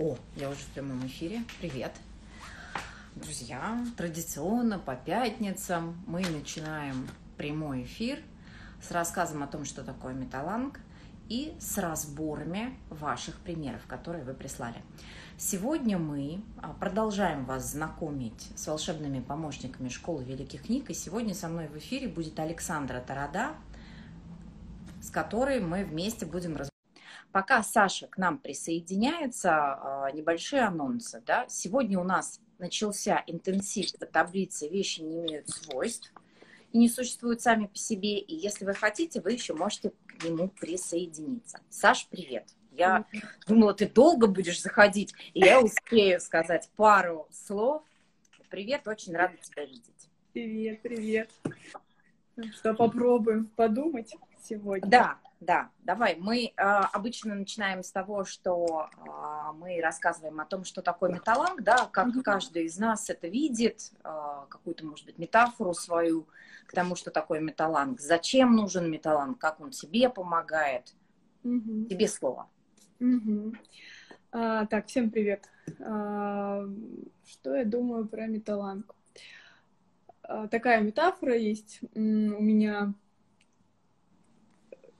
О, я уже в прямом эфире. Привет. Друзья, традиционно по пятницам мы начинаем прямой эфир с рассказом о том, что такое металланг, и с разборами ваших примеров, которые вы прислали. Сегодня мы а, продолжаем вас знакомить с волшебными помощниками Школы Великих Книг, и сегодня со мной в эфире будет Александра Тарада, с которой мы вместе будем разбираться Пока Саша к нам присоединяется, а, небольшие анонсы. Да? Сегодня у нас начался интенсив по таблице «Вещи не имеют свойств» и не существуют сами по себе. И если вы хотите, вы еще можете к нему присоединиться. Саш, привет! Я думала, ты долго будешь заходить, и я успею сказать пару слов. Привет, очень рада тебя видеть. Привет, привет. Что, попробуем подумать сегодня? Да, да, давай. Мы э, обычно начинаем с того, что э, мы рассказываем о том, что такое металланг, да, как mm-hmm. каждый из нас это видит, э, какую-то, может быть, метафору свою к тому, что такое металланг, зачем нужен металланг, как он тебе помогает. Mm-hmm. Тебе слово. Mm-hmm. А, так, всем привет. А, что я думаю про металланг? А, такая метафора есть у меня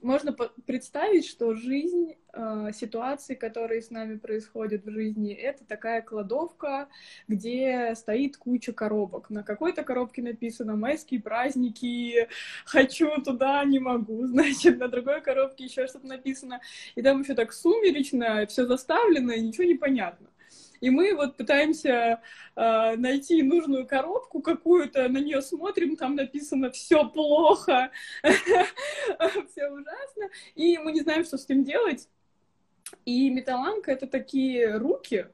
можно представить, что жизнь, э, ситуации, которые с нами происходят в жизни, это такая кладовка, где стоит куча коробок. На какой-то коробке написано «Майские праздники», «Хочу туда, не могу», значит, на другой коробке еще что-то написано. И там еще так сумеречно, все заставлено, и ничего не понятно. И мы вот пытаемся э, найти нужную коробку какую-то, на нее смотрим, там написано все плохо, все ужасно, и мы не знаем, что с этим делать. И металланка это такие руки,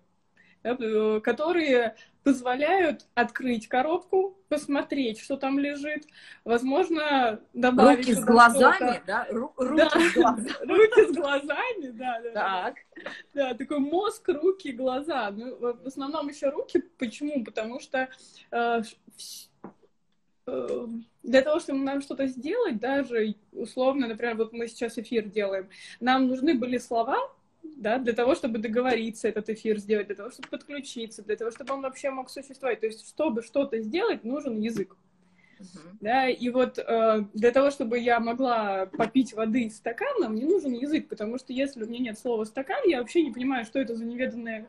которые позволяют открыть коробку, посмотреть, что там лежит, возможно, добавить... Руки с глазами, да? Ру- руки да. с глазами. Руки с глазами, да. да так. Да, такой мозг, руки, глаза. Ну, в основном еще руки. Почему? Потому что э, э, для того, чтобы нам что-то сделать, даже условно, например, вот мы сейчас эфир делаем, нам нужны были слова, да, для того, чтобы договориться этот эфир сделать, для того, чтобы подключиться, для того, чтобы он вообще мог существовать. То есть, чтобы что-то сделать, нужен язык. Uh-huh. Да, и вот э, для того, чтобы я могла попить воды из стакана, мне нужен язык, потому что если у меня нет слова стакан, я вообще не понимаю, что это за неведанная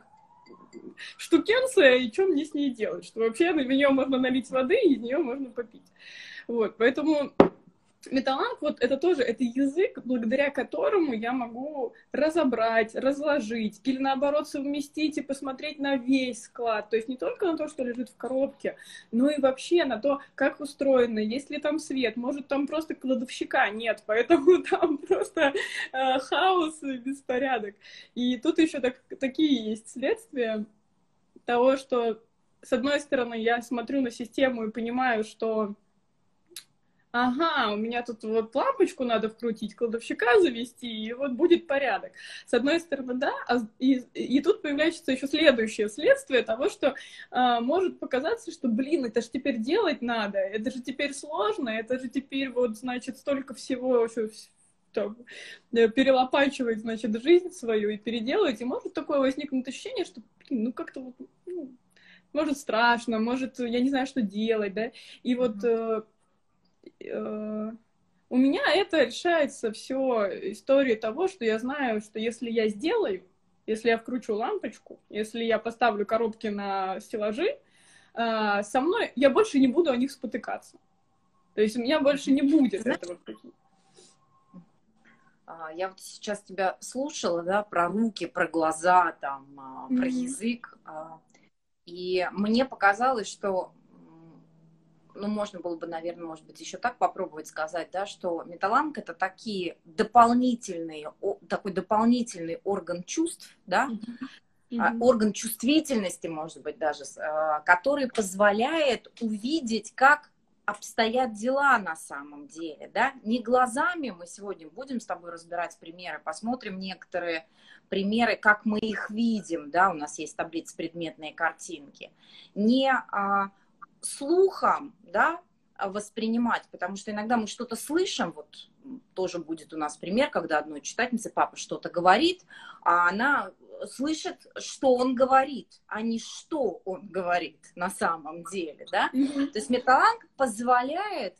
штукенция и что мне с ней делать, что вообще на нее можно налить воды и из нее можно попить. Вот, поэтому Металланг, вот это тоже, это язык, благодаря которому я могу разобрать, разложить, или наоборот совместить и посмотреть на весь склад. То есть не только на то, что лежит в коробке, но и вообще на то, как устроено, есть ли там свет, может там просто кладовщика нет, поэтому там просто э, хаос и беспорядок. И тут еще так, такие есть следствия того, что с одной стороны я смотрю на систему и понимаю, что ага, у меня тут вот лампочку надо вкрутить, кладовщика завести, и вот будет порядок. С одной стороны, да, а, и, и тут появляется еще следующее следствие того, что а, может показаться, что, блин, это же теперь делать надо, это же теперь сложно, это же теперь вот, значит, столько всего, все, там, э, перелопачивать, значит, жизнь свою и переделывать, и может такое возникнуть ощущение, что, блин, ну как-то вот, ну, может страшно, может, я не знаю, что делать, да, и вот mm-hmm Э, у меня это решается все история того, что я знаю, что если я сделаю, если я вкручу лампочку, если я поставлю коробки на стеллажи, э, со мной я больше не буду о них спотыкаться. То есть у меня больше не будет Знаешь, этого. А, я вот сейчас тебя слушала, да, про руки, про глаза, там, mm-hmm. про язык. А, и мне показалось, что ну, можно было бы, наверное, может быть, еще так попробовать сказать, да, что металланг это такие дополнительные, такой дополнительный орган чувств, да, mm-hmm. орган чувствительности, может быть, даже, а, который позволяет увидеть, как обстоят дела на самом деле, да, не глазами мы сегодня будем с тобой разбирать примеры, посмотрим некоторые примеры, как мы их видим, да, у нас есть таблица предметные картинки, не а, слухом, да, воспринимать, потому что иногда мы что-то слышим, вот тоже будет у нас пример, когда одной читательнице папа что-то говорит, а она слышит, что он говорит, а не что он говорит на самом деле, да? Мгм. То есть металланг позволяет,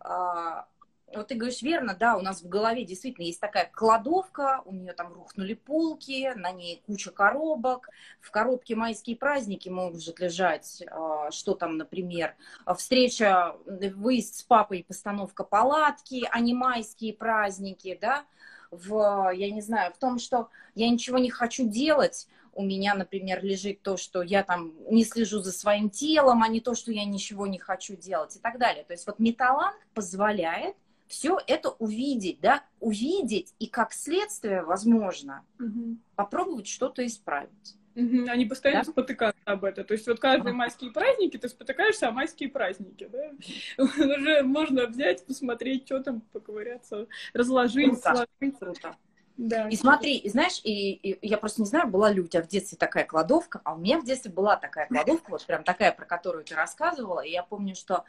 а, вот ты говоришь верно, да, у нас в голове действительно есть такая кладовка, у нее там рухнули полки, на ней куча коробок, в коробке майские праздники может лежать, а, что там, например, встреча, выезд с папой, постановка палатки, а не майские праздники, да, в, я не знаю, в том, что я ничего не хочу делать, у меня, например, лежит то, что я там не слежу за своим телом, а не то, что я ничего не хочу делать и так далее. То есть вот металланг позволяет все это увидеть, да, увидеть и как следствие, возможно, Мгм. попробовать что-то исправить. Мгм. Они постоянно Да? спотыкаются об это. То есть вот каждые майские праздники ты спотыкаешься о майские праздники, да? Уже можно взять, посмотреть, что там, поковыряться, разложить, Круто. сложить. Круто. Да. И смотри, и знаешь, и, и я просто не знаю, была ли у тебя в детстве такая кладовка, а у меня в детстве была такая кладовка, вот прям такая, про которую ты рассказывала, и я помню, что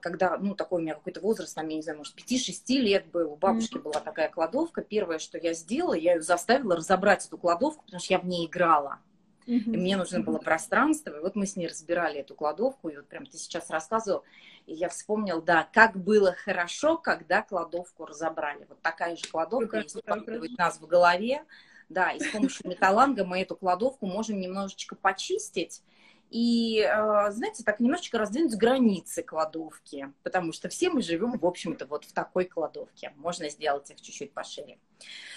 когда, ну, такой у меня какой-то возраст, там, я не знаю, может, 5-6 лет был, у бабушки была такая кладовка, первое, что я сделала, я ее заставила разобрать эту кладовку, потому что я в ней играла. И Мгм. мне нужно было пространство, и вот мы с ней разбирали эту кладовку, и вот прям ты сейчас рассказывал, и я вспомнил, да, как было хорошо, когда кладовку разобрали. Вот такая же кладовка кладовка. каждого из нас в голове, да, и с помощью металланга мы эту кладовку можем немножечко почистить, и, э, знаете, так немножечко раздвинуть границы кладовки, потому что все мы живем, в общем-то, вот в такой кладовке. Можно сделать их чуть-чуть пошире.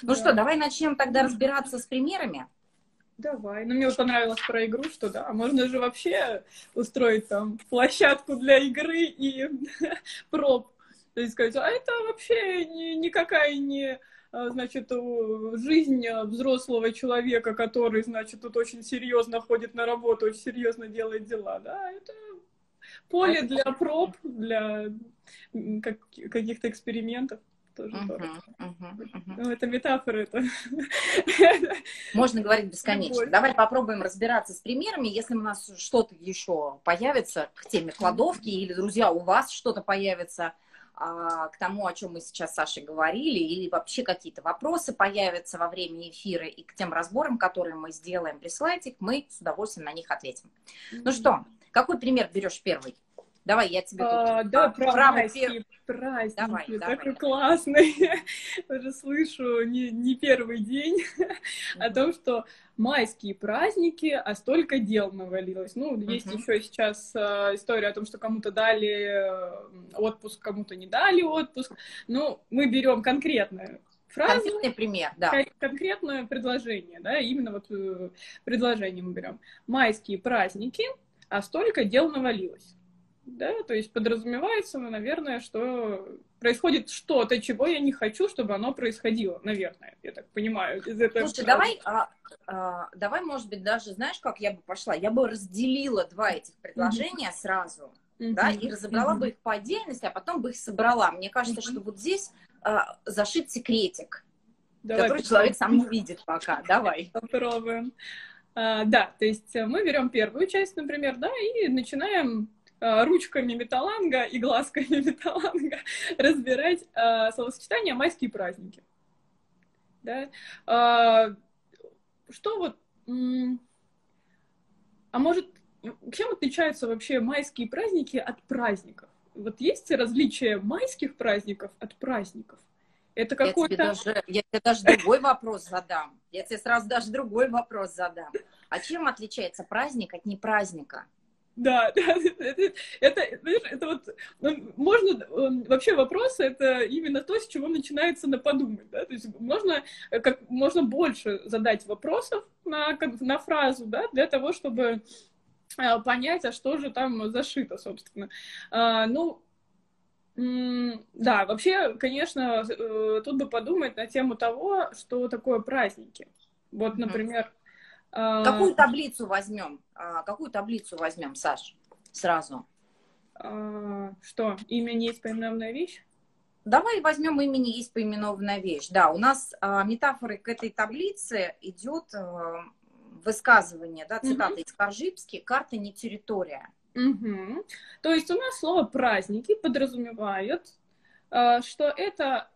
Ну Да. что, давай начнем тогда разбираться с примерами. Давай. Ну, мне вот понравилось про игру, что да, можно же вообще устроить там площадку для игры и проб. То есть сказать, а это вообще ни- никакая не а, значит, у- жизнь а, взрослого человека, который, значит, тут очень серьезно ходит на работу, очень серьезно делает дела, да, это поле Это- для проб, для как- каких-то экспериментов. Тоже. Мгм, мгм, мгм. Ну, это метафора, это... Можно говорить бесконечно. Любовь. Давай попробуем разбираться с примерами. Если у нас что-то еще появится к теме кладовки, или, друзья, у вас что-то появится а, к тому, о чем мы сейчас с Сашей говорили, или вообще какие-то вопросы появятся во время эфира и к тем разборам, которые мы сделаем, присылайте их, мы с удовольствием на них ответим. Ну что, какой пример берешь первый? Давай, я тебе тут А, да, а, про пер- праздники. Давай, такой давай. классный. Уже слышу не, не первый день о том, что майские праздники, а столько дел навалилось. Ну, есть Мгм. еще сейчас э, история о том, что кому-то дали э, отпуск, кому-то не дали отпуск. Ну, мы берем конкретную фразу, конкретный пример, да. кон- конкретное предложение, да, именно вот э, предложение мы берем. Майские праздники, а столько дел навалилось. Да, то есть подразумевается, ну, наверное, что происходит что-то, чего я не хочу, чтобы оно происходило, наверное, я так понимаю из этой Слушай, давай, а, а, давай, может быть, даже, знаешь, как я бы пошла? Я бы разделила два этих предложения сразу, Мгм. да, и разобрала Мгм. бы их по отдельности, а потом бы их собрала. Мне кажется, Мгм. что вот здесь а, зашит секретик, Давай который человек сам не видит пока. Давай. Попробуем. А, да, то есть мы берем первую часть, например, да, и начинаем ручками металланга и глазками металланга разбирать а, словосочетание «майские праздники». Да? А, что вот... А может, чем отличаются вообще майские праздники от праздников? Вот есть различие майских праздников от праздников? Это Я тебе, какой-то... даже, я тебе даже другой вопрос задам. Я тебе сразу даже другой вопрос задам. А чем отличается праздник от непраздника? Да, да, это, это, знаешь, это вот, ну, можно, э, вообще вопросы, это именно то, с чего начинается на подумать, да, то есть можно, э, как можно больше задать вопросов на, на фразу, да, для того, чтобы э, понять, а что же там зашито, собственно. А, ну, да, вообще, конечно, э, тут бы подумать на тему того, что такое праздники. Вот, например... а, Какую таблицу возьмем? А, Какую таблицу возьмем, Саш? Сразу. а, Что, имя не есть поименованная вещь? Давай возьмем имени есть поименованная вещь. Да, у нас а, метафорой к этой таблице идет а, высказывание, да, цитата из Коржибски «Карта не территория». Мгм. То есть у нас слово праздники подразумевает, э, что это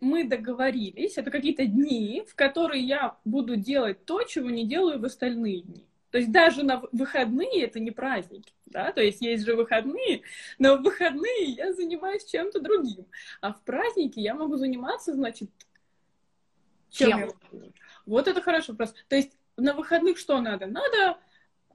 мы договорились, это какие-то дни, в которые я буду делать то, чего не делаю в остальные дни. То есть даже на выходные это не праздники, да, то есть есть же выходные, но в выходные я занимаюсь чем-то другим, а в праздники я могу заниматься, значит, чем? чем? Вот это хороший вопрос. То есть на выходных что надо? Надо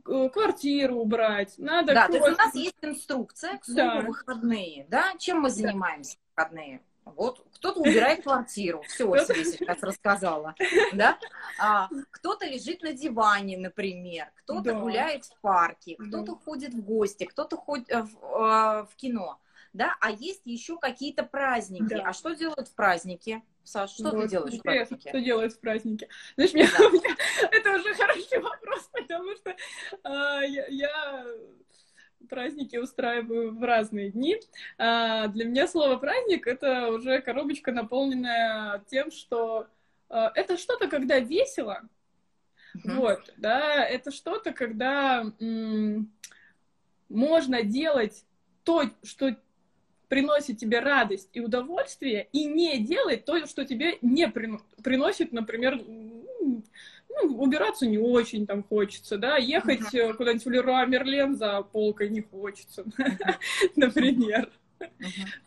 э, квартиру убрать, надо... Да, то есть у нас есть инструкция к да. выходные, да? Чем мы занимаемся в выходные? Вот кто-то убирает квартиру, все о себе сейчас рассказала, да? А, кто-то лежит на диване, например, кто-то да. гуляет в парке, кто-то да. ходит в гости, кто-то ходит в, э, в кино, да? А есть еще какие-то праздники. Да. А что делают в праздники? Саш, что вот, ты делаешь в празднике? Что делают в празднике? Знаешь, мне, да. мне, это уже хороший вопрос, потому что а, я, я праздники устраиваю в разные дни. А, для меня слово праздник это уже коробочка, наполненная тем, что а, это что-то, когда весело. Uh-huh. Вот, да, это что-то, когда м- можно делать то, что приносит тебе радость и удовольствие, и не делать то, что тебе не приносит, например, ну, убираться не очень там хочется, да, ехать uh-huh. куда-нибудь в Леруа Мерлен за полкой не хочется, например.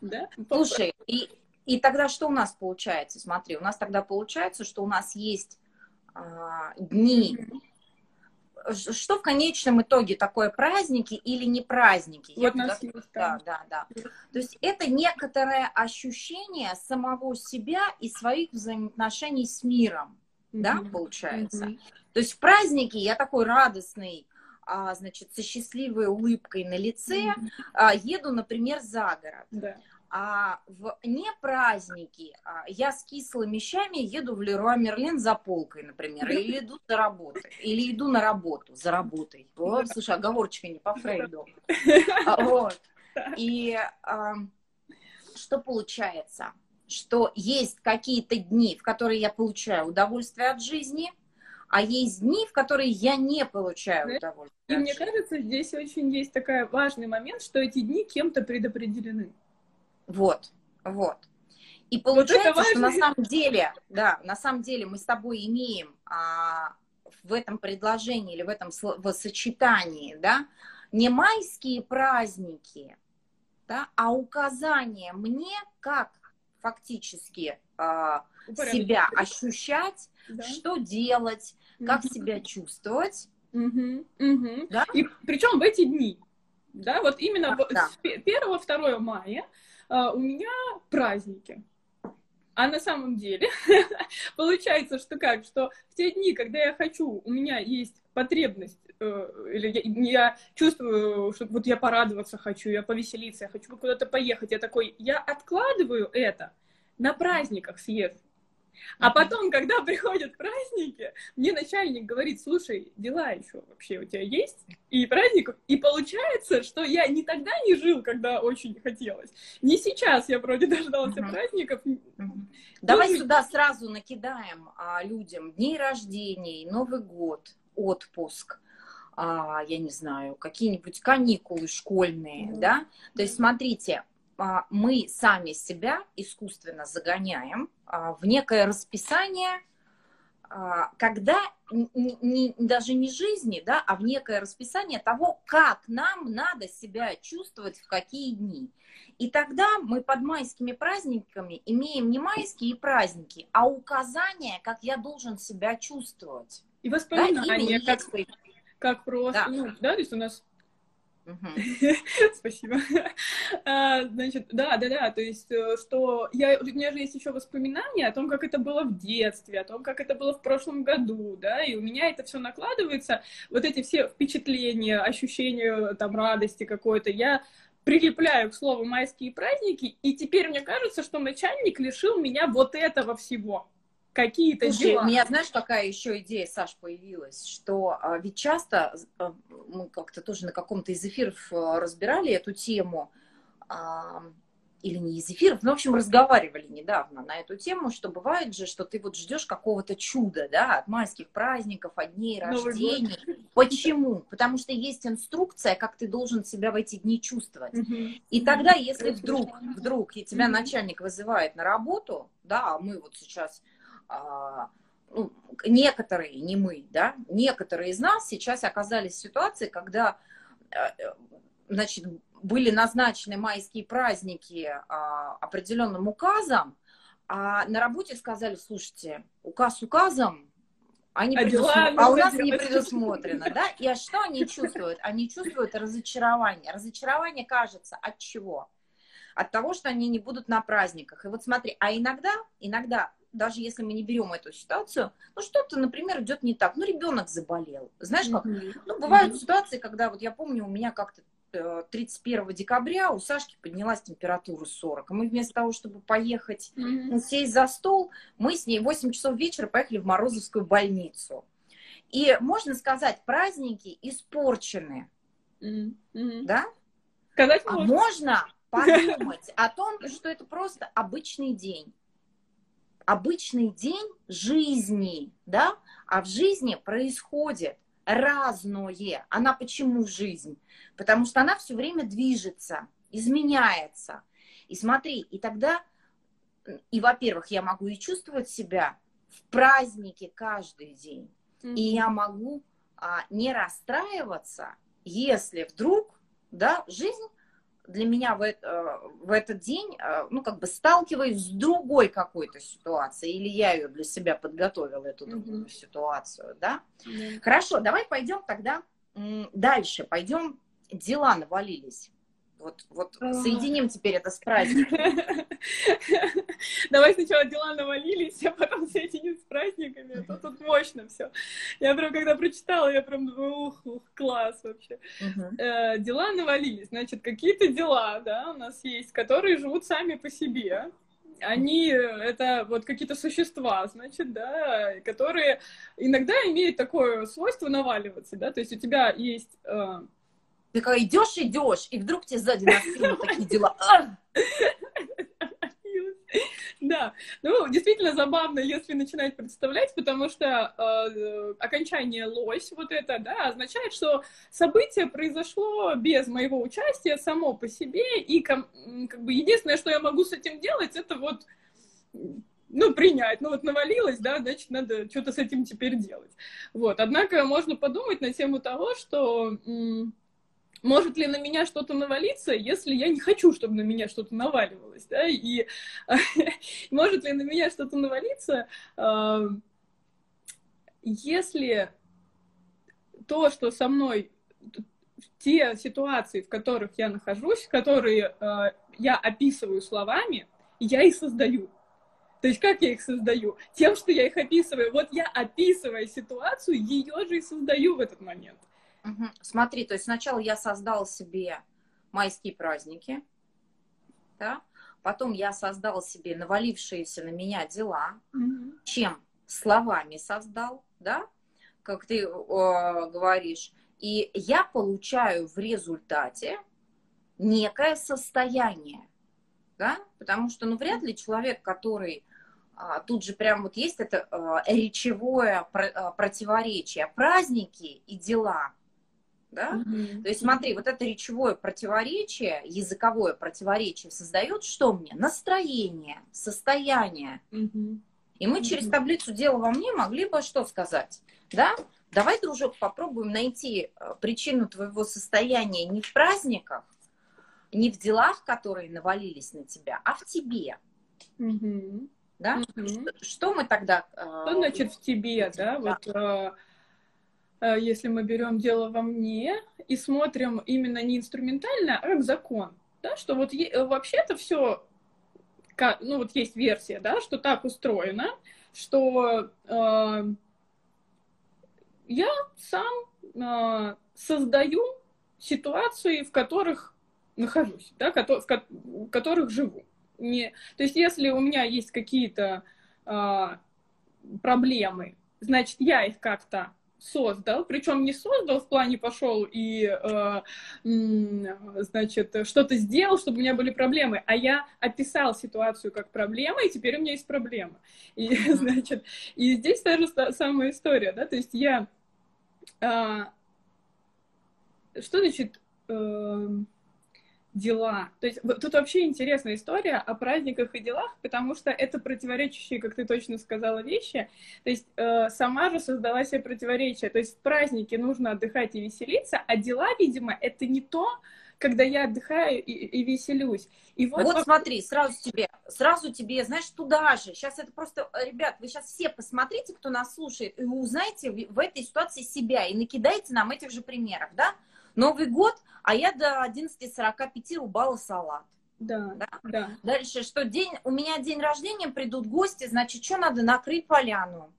Да? Слушай, и, и тогда что у нас получается? Смотри, у нас тогда получается, что у нас есть а, дни, что в конечном итоге такое праздники или не праздники? Вот Я нас есть, да, да, да. То есть это некоторое ощущение самого себя и своих взаимоотношений с миром да, получается. То есть в праздники я такой радостный, а, значит, со счастливой улыбкой на лице а, еду, например, за город. Да. А в не праздники а, я с кислыми щами еду в Леруа Мерлен за полкой, например, или иду за работой, или иду на работу за работой. Вот, слушай, оговорочка не по Фрейду. А, вот. И а, что получается? Что есть какие-то дни, в которые я получаю удовольствие от жизни, а есть дни, в которые я не получаю удовольствие. И мне кажется, здесь очень есть такой важный момент, что эти дни кем-то предопределены. Вот, вот. И получается, вот что на самом деле, да, на самом деле мы с тобой имеем а, в этом предложении или в этом в сочетании, да, не майские праздники, да, а указание мне, как фактически э, себя ощущать, да. что делать, как угу. себя чувствовать. Угу. Угу. Да? И причем в эти дни, да, вот именно да. с 1-2 мая э, у меня праздники. А на самом деле получается, что как, что в те дни, когда я хочу, у меня есть потребность, или я, я чувствую, что вот я порадоваться хочу, я повеселиться, я хочу куда-то поехать, я такой, я откладываю это, на праздниках съезжу. А потом, когда приходят праздники, мне начальник говорит, слушай, дела еще вообще у тебя есть? И праздников. И получается, что я не тогда не жил, когда очень хотелось. Не сейчас я вроде дождался uh-huh. праздников. Давай Тоже... сюда сразу накидаем а, людям дни рождений, Новый год, отпуск. А, я не знаю, какие-нибудь каникулы школьные, uh-huh. да? То есть, смотрите, а, мы сами себя искусственно загоняем а, в некое расписание, а, когда не, не, даже не жизни, да, а в некое расписание того, как нам надо себя чувствовать в какие дни. И тогда мы под майскими праздниками имеем не майские праздники, а указания, как я должен себя чувствовать. И воспоминания, да, как, как просто, да. ну, да, то есть у нас Спасибо. А, значит, да, да, да, то есть, э, что я, у меня же есть еще воспоминания о том, как это было в детстве, о том, как это было в прошлом году, да, и у меня это все накладывается, вот эти все впечатления, ощущения там радости какой-то, я прилепляю к слову майские праздники, и теперь мне кажется, что начальник лишил меня вот этого всего какие-то Слушай, дела. у меня, знаешь, какая еще идея, Саш, появилась, что а, ведь часто а, мы как-то тоже на каком-то из эфиров а, разбирали эту тему. А, или не из эфиров, ну, в общем, разговаривали недавно на эту тему, что бывает же, что ты вот ждешь какого-то чуда, да, от майских праздников, от дней рождений. Почему? Потому что есть инструкция, как ты должен себя в эти дни чувствовать. И тогда, если вдруг, вдруг тебя начальник вызывает на работу, да, а мы вот сейчас ну, некоторые, не мы, да, некоторые из нас сейчас оказались в ситуации, когда э, значит, были назначены майские праздники а, определенным указом, а на работе сказали, слушайте, указ указом, а, не а, предусм... а у нас не предусмотрено, да? И а что они чувствуют? Они чувствуют разочарование. Разочарование кажется от чего? От того, что они не будут на праздниках. И вот смотри, а иногда, иногда, даже если мы не берем эту ситуацию, ну что-то, например, идет не так. Ну ребенок заболел. Знаешь как? Ну бывают mm-hmm. ситуации, когда вот я помню, у меня как-то 31 декабря у Сашки поднялась температура 40. И мы вместо того, чтобы поехать mm-hmm. сесть за стол, мы с ней в 8 часов вечера поехали в Морозовскую больницу. И можно сказать, праздники испорчены. Mm-hmm. Да? Сказать а можно подумать о том, что это просто обычный день. Обычный день жизни, да? А в жизни происходит разное. Она почему жизнь? Потому что она все время движется, изменяется. И смотри, и тогда, и, во-первых, я могу и чувствовать себя в празднике каждый день. Mm-hmm. И я могу а, не расстраиваться, если вдруг, да, жизнь для меня в, это, в этот день, э, ну, как бы сталкиваюсь с другой какой-то ситуацией, или я ее для себя подготовила, эту другую mm-hmm. ситуацию, да? Mm-hmm. Хорошо, давай пойдем тогда дальше, пойдем, дела навалились. Вот, вот соединим теперь это с праздником. Давай сначала дела навалились, а потом соединим с праздниками. А то тут мощно все. Я прям, когда прочитала, я прям думаю, ух, ух класс вообще. Э, дела навалились. Значит, какие-то дела, да, у нас есть, которые живут сами по себе. Они, это вот какие-то существа, значит, да, которые иногда имеют такое свойство наваливаться, да, то есть у тебя есть э, ты когда идешь, идешь, и вдруг тебе сзади на спину такие дела. Да, ну, действительно забавно, если начинать представлять, потому что э, окончание лось, вот это, да, означает, что событие произошло без моего участия само по себе, и как бы единственное, что я могу с этим делать, это вот ну, принять. Ну, вот навалилось, да, значит, надо что-то с этим теперь делать. Вот. Однако можно подумать на тему того, что может ли на меня что-то навалиться, если я не хочу, чтобы на меня что-то наваливалось, да, и может ли на меня что-то навалиться, если то, что со мной, те ситуации, в которых я нахожусь, которые э, я описываю словами, я их создаю. То есть как я их создаю? Тем, что я их описываю. Вот я, описывая ситуацию, ее же и создаю в этот момент. Угу. Смотри, то есть сначала я создал себе майские праздники, да? потом я создал себе навалившиеся на меня дела, угу. чем словами создал, да, как ты э, говоришь, и я получаю в результате некое состояние, да, потому что, ну, вряд ли человек, который а, тут же прям вот есть это а, речевое про, а, противоречие, праздники и дела, да? Mm-hmm. То есть смотри, вот это речевое противоречие, языковое противоречие создает что мне? Настроение, состояние. Mm-hmm. И мы mm-hmm. через таблицу «Дело во мне» могли бы что сказать? Да? Давай, дружок, попробуем найти э, причину твоего состояния не в праздниках, не в делах, которые навалились на тебя, а в тебе. Mm-hmm. Да? Mm-hmm. Что, мы тогда... Э, что значит в тебе, да? да? Вот, Э, если мы берем дело во мне и смотрим именно не инструментально, а как закон. Да, что вот э, вообще-то все, ну вот есть версия, да, что так устроено, что э, я сам э, создаю ситуации, в которых нахожусь, да, в которых живу. Не, то есть если у меня есть какие-то э, проблемы, значит, я их как-то создал, причем не создал в плане пошел и, э, значит, что-то сделал, чтобы у меня были проблемы, а я описал ситуацию как проблема, и теперь у меня есть проблема. И, значит, и здесь та же самая история, да, то есть я... Э, что значит... Э, дела. То есть тут вообще интересная история о праздниках и делах, потому что это противоречащие, как ты точно сказала, вещи. То есть э, сама же создала себе противоречия. То есть в празднике нужно отдыхать и веселиться, а дела, видимо, это не то, когда я отдыхаю и, и веселюсь. И вот, вот смотри, сразу тебе, сразу тебе, знаешь, туда же. Сейчас это просто, ребят, вы сейчас все посмотрите, кто нас слушает, и узнаете в этой ситуации себя и накидайте нам этих же примеров, да? Новый год, а я до 11.45 рубала салат. Да, да, да. Дальше, что день, у меня день рождения, придут гости, значит, что надо, накрыть поляну.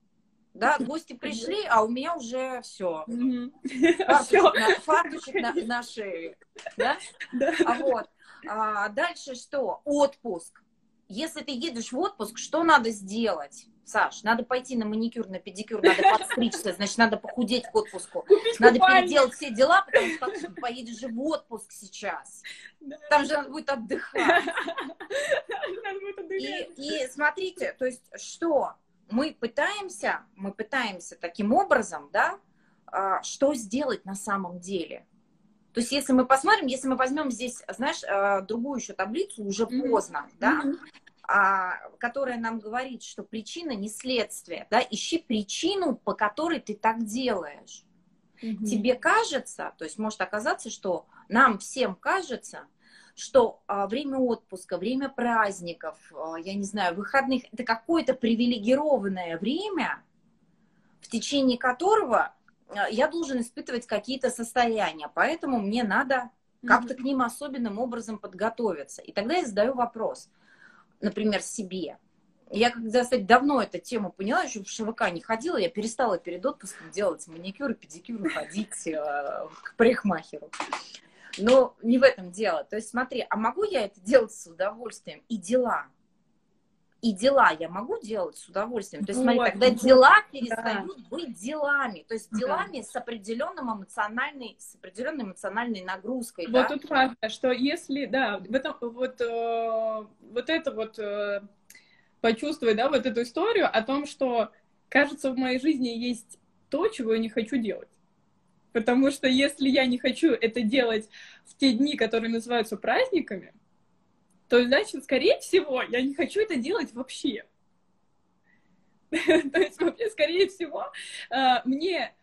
Да, гости пришли, а у меня уже все. Фарточек, на, на шее. Да? да. А вот. А дальше что? Отпуск. Если ты едешь в отпуск, что надо сделать? Саш, надо пойти на маникюр, на педикюр, надо подстричься, значит, надо похудеть к отпуску. Купить надо купальник. переделать все дела, потому что ты поедешь же в отпуск сейчас. Да. Там же надо будет отдыхать. Надо будет отдыхать. И, и смотрите, то есть что? Мы пытаемся, мы пытаемся таким образом, да, а, что сделать на самом деле. То есть, если мы посмотрим, если мы возьмем здесь, знаешь, а, другую еще таблицу, уже mm-hmm. поздно, да, mm-hmm а, которая нам говорит, что причина не следствие, да, ищи причину, по которой ты так делаешь. Угу. Тебе кажется, то есть может оказаться, что нам всем кажется, что а, время отпуска, время праздников, а, я не знаю, выходных, это какое-то привилегированное время, в течение которого а, я должен испытывать какие-то состояния, поэтому мне надо как-то к ним особенным образом подготовиться. И тогда я задаю вопрос, например, себе. Я кстати, давно эту тему поняла, еще в ШВК не ходила, я перестала перед отпуском делать маникюр педикюр, ходить э, к парикмахеру. Но не в этом дело. То есть смотри, а могу я это делать с удовольствием? И дела и дела я могу делать с удовольствием. То есть, вот, смотри, когда дела перестают да. быть делами, то есть делами да. с определенным эмоциональной, с определенной эмоциональной нагрузкой. Вот да? тут важно, что если, да, в этом, вот, э, вот это вот э, почувствовать, да, вот эту историю о том, что, кажется, в моей жизни есть то, чего я не хочу делать. Потому что если я не хочу это делать в те дни, которые называются праздниками, то значит, скорее всего, я не хочу это делать вообще. То есть, вообще, скорее всего, а, мне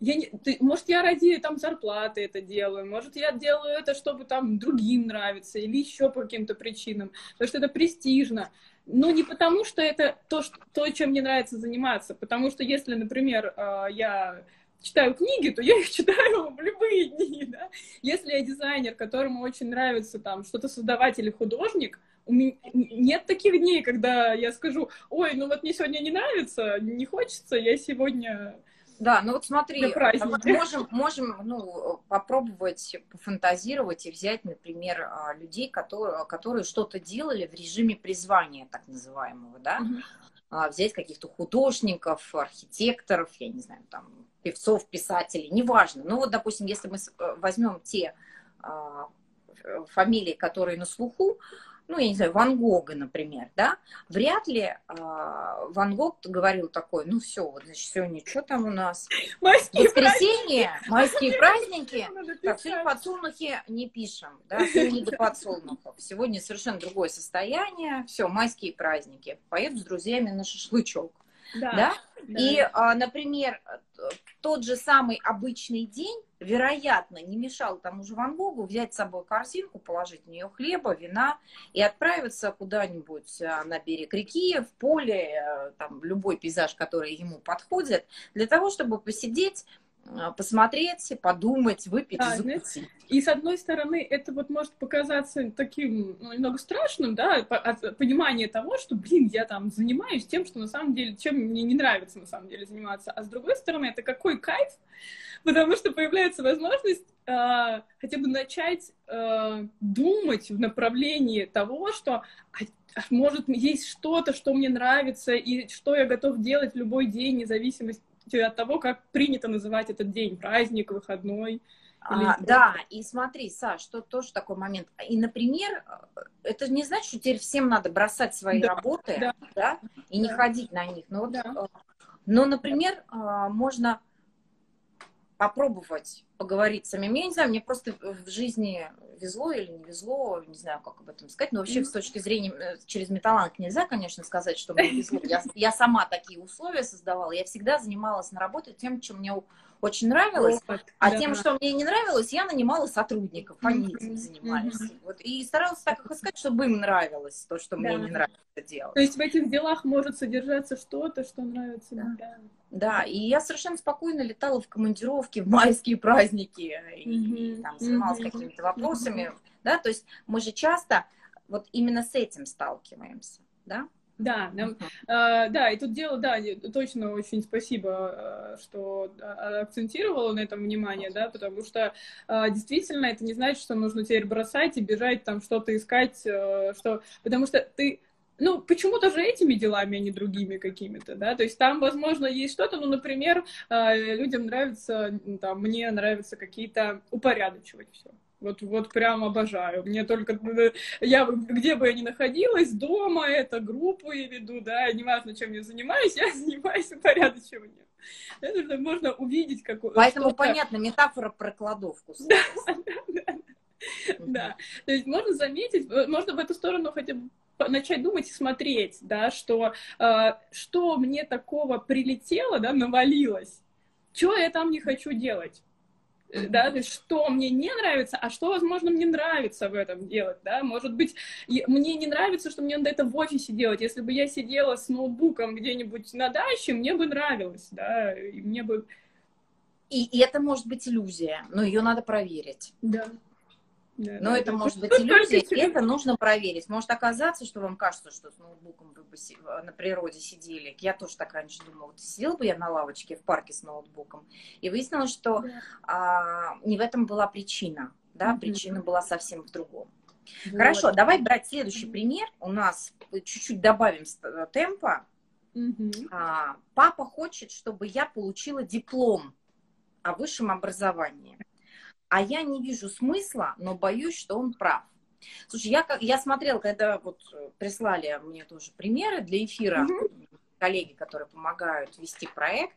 я не, ты, может, я ради там зарплаты это делаю, может, я делаю это, чтобы там другим нравится, или еще по каким-то причинам, потому что это престижно. Но не потому, что это то, что, то, чем мне нравится заниматься, потому что если, например, а, я читаю книги, то я их читаю в любые дни, да. Если я дизайнер, которому очень нравится там что-то создавать или художник, у меня нет таких дней, когда я скажу, ой, ну вот мне сегодня не нравится, не хочется, я сегодня да, ну вот смотри, вот можем, можем ну, попробовать пофантазировать и взять, например, а, людей, которые, которые что-то делали в режиме призвания, так называемого, да, угу. взять каких-то художников, архитекторов, я не знаю, там, певцов, писателей, неважно. Ну вот, допустим, если мы э, возьмем те а, фамилии, которые на слуху, ну, я не знаю, Ван Гога, например, да, вряд ли э, Ван Гог говорил такой, ну, все, вот, значит, сегодня что там у нас? Майские Воскресенье, праздники. майские праздники. Так, сегодня подсолнухи не пишем, да, сегодня до подсолнухов. Сегодня совершенно другое состояние, все, майские праздники. Поеду с друзьями на шашлычок. Да. да? да. И, а, например, тот же самый обычный день, вероятно, не мешал тому же Ван Гогу взять с собой корзинку, положить в нее хлеба, вина и отправиться куда-нибудь а, на берег реки, в поле, э, там, любой пейзаж, который ему подходит, для того, чтобы посидеть посмотреть, подумать, выпить, да, закусить. И с одной стороны, это вот может показаться таким ну, немного страшным, да, от понимания того, что, блин, я там занимаюсь тем, что на самом деле, чем мне не нравится на самом деле заниматься. А с другой стороны, это какой кайф, потому что появляется возможность э, хотя бы начать э, думать в направлении того, что а, может, есть что-то, что мне нравится, и что я готов делать в любой день, вне зависимости от того, как принято называть этот день, праздник, выходной. А, да, и смотри, Саш, что тоже такой момент. И, например, это не значит, что теперь всем надо бросать свои да, работы, да, да и не ходить на них. Но, да. вот, э, но, например, а, можно попробовать поговорить с самим. Я не знаю, мне просто в жизни везло или не везло, не знаю, как об этом сказать, но вообще с точки зрения, э, через металланг нельзя, конечно, сказать, что мне везло. Я, я сама такие условия создавала, я всегда занималась на работе тем, чем мне очень нравилось, вот, а да. тем, что мне не нравилось, я нанимала сотрудников, они этим занимались. Mm-hmm. Вот, и старалась так их искать, чтобы им нравилось то, что да. мне не нравится делать. То есть в этих делах может содержаться что-то, что нравится. Да. да. Да, и я совершенно спокойно летала в командировки в майские праздники и, mm-hmm. там занималась mm-hmm. какими-то вопросами, mm-hmm. да, то есть мы же часто вот именно с этим сталкиваемся, да. Да, да, uh-huh. да, и тут дело, да, точно очень спасибо, э, что а, акцентировала на этом внимание, да, потому что а, действительно это не значит, что нужно теперь бросать и бежать там что-то искать, э, что, потому что ты ну, почему-то же этими делами, а не другими какими-то, да, то есть там, возможно, есть что-то, ну, например, э, людям нравится, там, мне нравится какие-то упорядочивать все, вот, вот прям обожаю. Мне только, я где бы я ни находилась, дома это, группу я веду, да, неважно, чем я занимаюсь, я занимаюсь упорядочиванием. Это можно увидеть какую Поэтому понятно, метафора про кладовку. Да, да, да. Да, то есть можно заметить, э, можно в эту сторону хотя бы начать думать и смотреть, да, что э, что мне такого прилетело, да, навалилось, что я там не хочу делать да, то есть что мне не нравится, а что, возможно, мне нравится в этом делать, да, может быть, мне не нравится, что мне надо это в офисе делать, если бы я сидела с ноутбуком где-нибудь на даче, мне бы нравилось, да, и мне бы... И, и это может быть иллюзия, но ее надо проверить. Да. Да, Но да, это да. может быть иллюзия, и это нужно проверить. Может оказаться, что вам кажется, что с ноутбуком вы бы на природе сидели. Я тоже так раньше думала, вот сидела бы я на лавочке в парке с ноутбуком. И выяснилось, что да. а, не в этом была причина. Да, mm-hmm. причина была совсем в другом. Вот. Хорошо, давай брать следующий пример. У нас чуть-чуть добавим темпа. Mm-hmm. А, папа хочет, чтобы я получила диплом о высшем образовании а я не вижу смысла, но боюсь, что он прав. Слушай, я, я смотрела, когда вот прислали мне тоже примеры для эфира, mm-hmm. коллеги, которые помогают вести проект,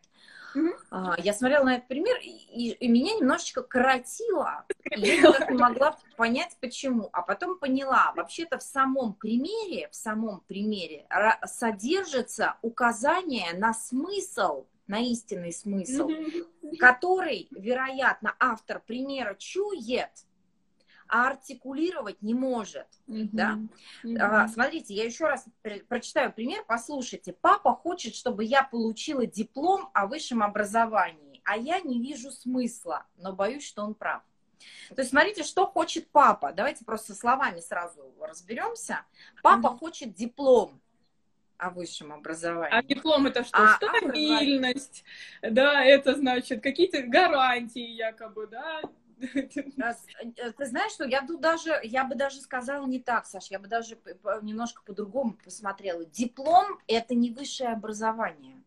mm-hmm. я смотрела на этот пример, и, и меня немножечко коротило, и я никак не могла понять, почему. А потом поняла, вообще-то в самом примере, в самом примере содержится указание на смысл на истинный смысл, который, вероятно, автор примера чует, а артикулировать не может. Mm-hmm. Да? Mm-hmm. А, смотрите, я еще раз прочитаю пример, послушайте. Папа хочет, чтобы я получила диплом о высшем образовании, а я не вижу смысла, но боюсь, что он прав. То есть смотрите, что хочет папа. Давайте просто словами сразу разберемся. Папа mm-hmm. хочет диплом о высшем образовании. А диплом это что? А, Стабильность, а, да, это значит какие-то гарантии якобы, да? Э, ты знаешь, что я тут даже, я бы даже сказала не так, Саш, я бы даже немножко по-другому посмотрела. Диплом – это не высшее образование.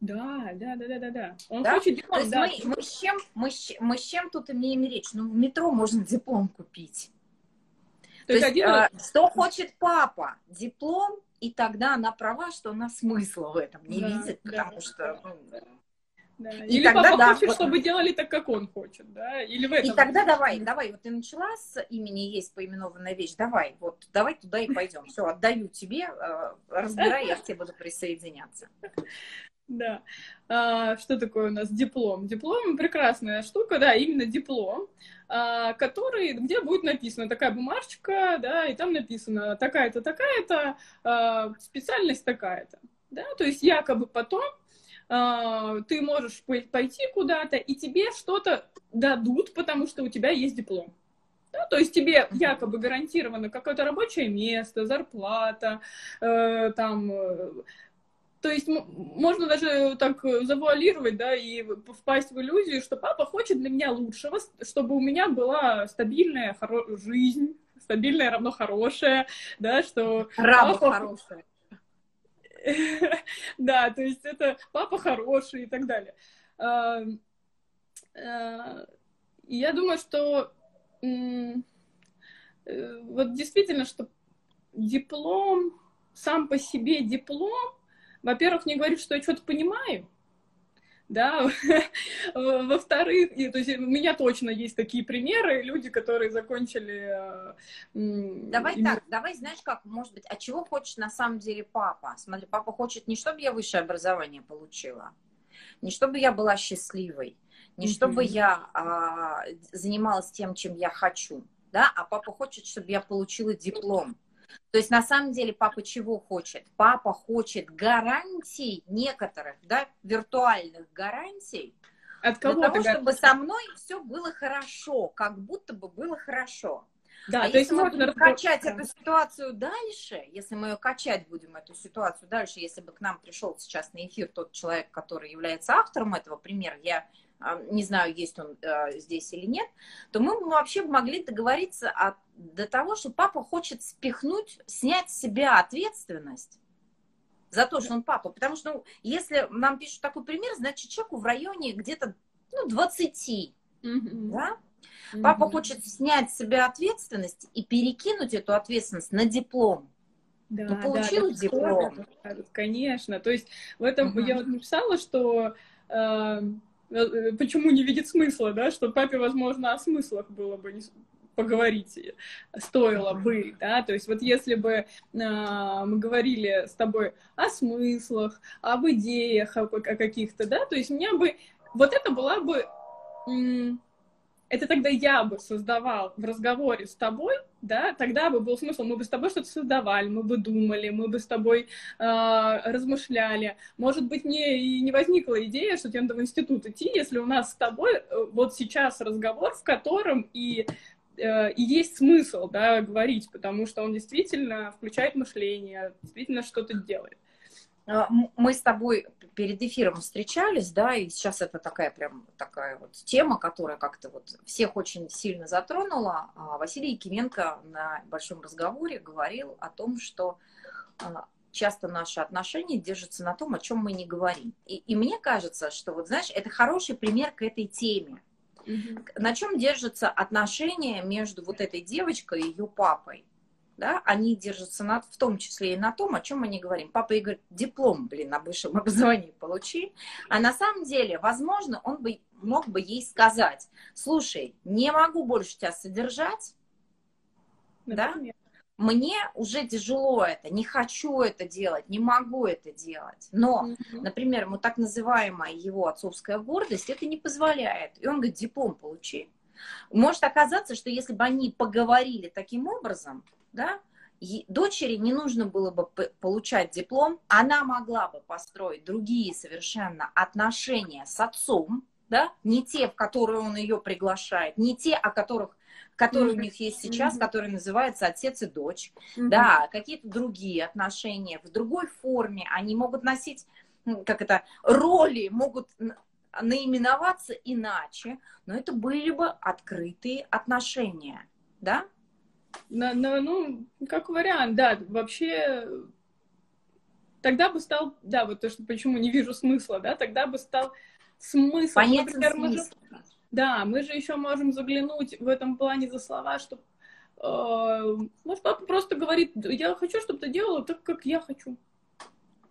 Да, да, да, да, да, да. Он да? хочет диплом, То есть да. мы, мы, с чем, мы, мы с чем тут имеем речь? Ну, в метро можно диплом купить. То, То есть, один... а, что хочет папа? Диплом и тогда она права, что она смысла в этом не да, видит, потому да, что... Ну, да. И Или тогда, папа да, хочет, вот... чтобы делали так, как он хочет, да? Или в этом. И тогда давай, давай, вот ты начала с имени есть поименованная вещь, давай, вот давай туда и пойдем. Все, отдаю тебе, э, разбирай, я к тебе буду присоединяться. Да. А, что такое у нас диплом? Диплом прекрасная штука, да, именно диплом. А, который, где будет написано такая бумажечка, да, и там написано такая-то, такая-то, а, специальность такая-то, да, то есть якобы потом а, ты можешь пойти куда-то, и тебе что-то дадут, потому что у тебя есть диплом. Да, то есть тебе якобы гарантировано какое-то рабочее место, зарплата, э, там э, то есть можно даже так завуалировать, да, и впасть в иллюзию, что папа хочет для меня лучшего, чтобы у меня была стабильная хоро- жизнь, стабильное равно хорошее, да, что... Раба папа... хорошая. Да, то есть это папа хороший и так далее. Я думаю, что э, вот действительно, что диплом, сам по себе диплом, во-первых, не говорит, что я что-то понимаю, да, во-вторых, то есть у меня точно есть такие примеры, люди, которые закончили... Э, давай так, давай, знаешь как, может быть, а чего хочет на самом деле папа? Смотри, папа хочет не чтобы я высшее образование получила, не чтобы я была счастливой, не чтобы я а, занималась тем, чем я хочу, да, а папа хочет, чтобы я получила диплом. То есть на самом деле папа чего хочет? Папа хочет гарантий некоторых, да, виртуальных гарантий, От кого для того, чтобы со мной все было хорошо, как будто бы было хорошо. Да, а то если мы будем качать эту ситуацию дальше, если мы ее качать будем, эту ситуацию дальше, если бы к нам пришел сейчас на эфир тот человек, который является автором этого примера, я не знаю, есть он э, здесь или нет, то мы вообще могли договориться от, до того, что папа хочет спихнуть, снять с себя ответственность за то, что он папа. Потому что, ну, если нам пишут такой пример, значит, человеку в районе где-то ну, 20, mm-hmm. да? Mm-hmm. Папа хочет снять с себя ответственность и перекинуть эту ответственность на диплом. Да, ну, получил да, диплом. Конечно. То есть в этом mm-hmm. я вот написала, что Э, почему не видит смысла, да, что папе, возможно, о смыслах было бы не поговорить стоило бы, да, то есть вот если бы э, мы говорили с тобой о смыслах, об идеях, о, о каких-то, да, то есть мне бы, вот это была бы это тогда я бы создавал в разговоре с тобой, да, тогда бы был смысл, мы бы с тобой что-то создавали, мы бы думали, мы бы с тобой э, размышляли. Может быть, мне и не возникла идея, что тебе надо в институт идти, если у нас с тобой э, вот сейчас разговор, в котором и э, и есть смысл, да, говорить, потому что он действительно включает мышление, действительно что-то делает. А, мы с тобой перед эфиром встречались, да, и сейчас это такая прям такая вот тема, которая как-то вот всех очень сильно затронула. А, Василий Якименко на большом разговоре говорил о том, что а, часто наши отношения держатся на том, о чем мы не говорим. И, и мне кажется, что вот, знаешь, это хороший пример к этой теме. Mm-hmm. На чем держатся отношения между вот этой девочкой и ее папой? Да, они держатся на, в том числе и на том, о чем мы не говорим. Папа ей говорит, диплом, блин, на высшем образовании получи. А на самом деле, возможно, он бы мог бы ей сказать, слушай, не могу больше тебя содержать, Например. да, мне уже тяжело это, не хочу это делать, не могу это делать. Но, mm-hmm. например, ему так называемая его отцовская гордость это не позволяет. И он говорит, диплом получи. Может оказаться, что если бы они поговорили таким образом, да, дочери не нужно было бы получать диплом, она могла бы построить другие совершенно отношения с отцом, да, не те, в которые он ее приглашает, не те, о которых которые mm-hmm. у них есть сейчас, mm-hmm. которые называются отец и дочь, mm-hmm. да, какие-то другие отношения в другой форме, они могут носить, как это, роли, могут наименоваться иначе, но это были бы открытые отношения, да? На, на, ну, как вариант, да, вообще тогда бы стал, да, вот то, что почему не вижу смысла, да, тогда бы стал смысл. Понятен Например, мы же, да, мы же еще можем заглянуть в этом плане за слова, что э, может, папа просто говорит, я хочу, чтобы ты делала так, как я хочу.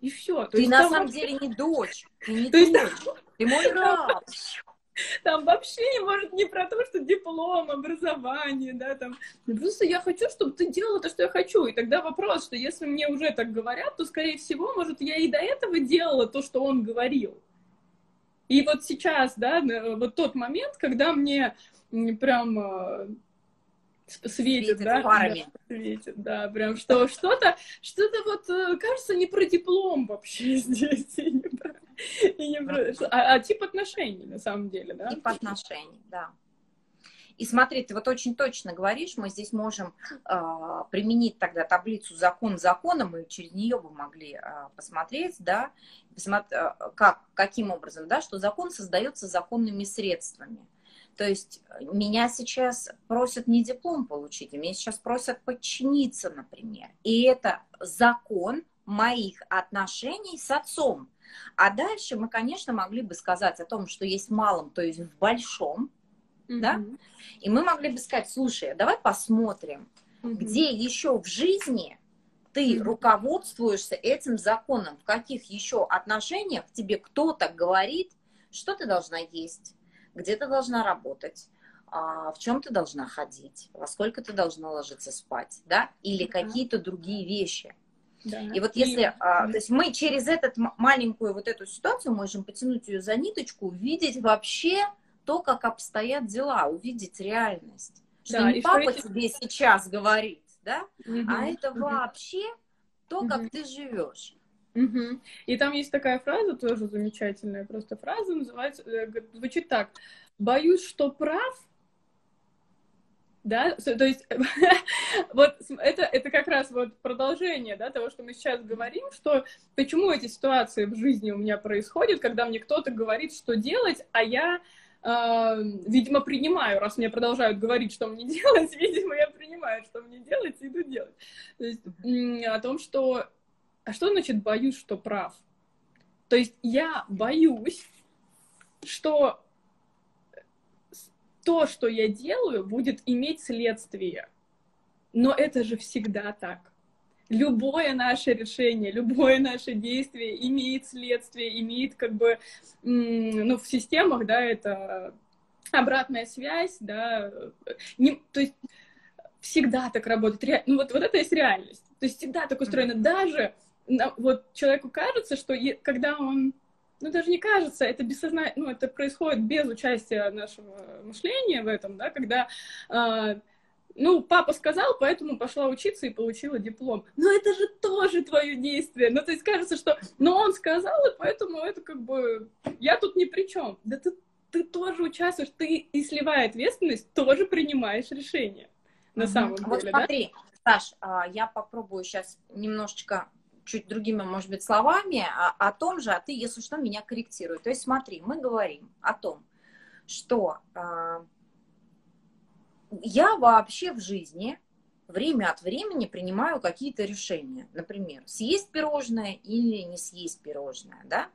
И все. Ты на самом деле не дочь. Ты не дочь. Ты мой раб. Там вообще не может не про то, что диплом, образование, да, там. Просто я хочу, чтобы ты делала то, что я хочу. И тогда вопрос, что если мне уже так говорят, то, скорее всего, может, я и до этого делала то, что он говорил. И вот сейчас, да, вот тот момент, когда мне прям э, светит, светит да? Парами. Светит, да, прям что что-то, что-то вот э, кажется не про диплом вообще здесь, не про, а, а тип отношений на самом деле, да? Тип отношений, да. И смотри, ты вот очень точно говоришь, мы здесь можем э, применить тогда таблицу закон закона, мы через нее бы могли э, посмотреть, да, посмотреть, э, как, каким образом, да, что закон создается законными средствами. То есть меня сейчас просят не диплом получить, а меня сейчас просят подчиниться, например. И это закон моих отношений с отцом. А дальше мы, конечно, могли бы сказать о том, что есть в малом, то есть в большом, mm-hmm. да? И мы могли бы сказать, слушай, давай посмотрим, mm-hmm. где еще в жизни ты mm-hmm. руководствуешься этим законом, в каких еще отношениях тебе кто-то говорит, что ты должна есть, где ты должна работать, а, в чем ты должна ходить, во сколько ты должна ложиться спать, да, или какие-то другие вещи. Да. И вот если, и... а, то есть мы через эту маленькую вот эту ситуацию можем потянуть ее за ниточку, увидеть вообще то, как обстоят дела, увидеть реальность. Что да, не папа что тебе сейчас говорит, да, угу, а это угу. вообще то, угу. как ты живешь. Угу. И там есть такая фраза, тоже замечательная просто фраза, называется, э, звучит так. Боюсь, что прав, да, то есть вот это, это как раз вот продолжение, да, того, что мы сейчас говорим, что почему эти ситуации в жизни у меня происходят, когда мне кто-то говорит, что делать, а я, э, видимо, принимаю, раз мне продолжают говорить, что мне делать, видимо, я принимаю, что мне делать, и иду делать. То есть о том, что, а что значит боюсь, что прав? То есть я боюсь, что то, что я делаю, будет иметь следствие. Но это же всегда так. Любое наше решение, любое наше действие имеет следствие, имеет как бы, ну, в системах, да, это обратная связь, да, не, то есть всегда так работает. Ну, вот, вот это есть реальность. То есть всегда так устроено. Даже вот человеку кажется, что когда он ну, даже не кажется, это бессознательно, ну, это происходит без участия нашего мышления в этом, да, когда, э, ну, папа сказал, поэтому пошла учиться и получила диплом. Но это же тоже твое действие. Ну, то есть кажется, что, ну, он сказал, и поэтому это как бы, я тут ни при чем. Да ты, ты тоже участвуешь, ты и сливая ответственность, тоже принимаешь решение. На самом деле, вот смотри, да? Саш, а, я попробую сейчас немножечко чуть другими, может быть, словами о, о том же, а ты, если что, меня корректируй. То есть смотри, мы говорим о том, что э, я вообще в жизни время от времени принимаю какие-то решения. Например, съесть пирожное или не съесть пирожное, да?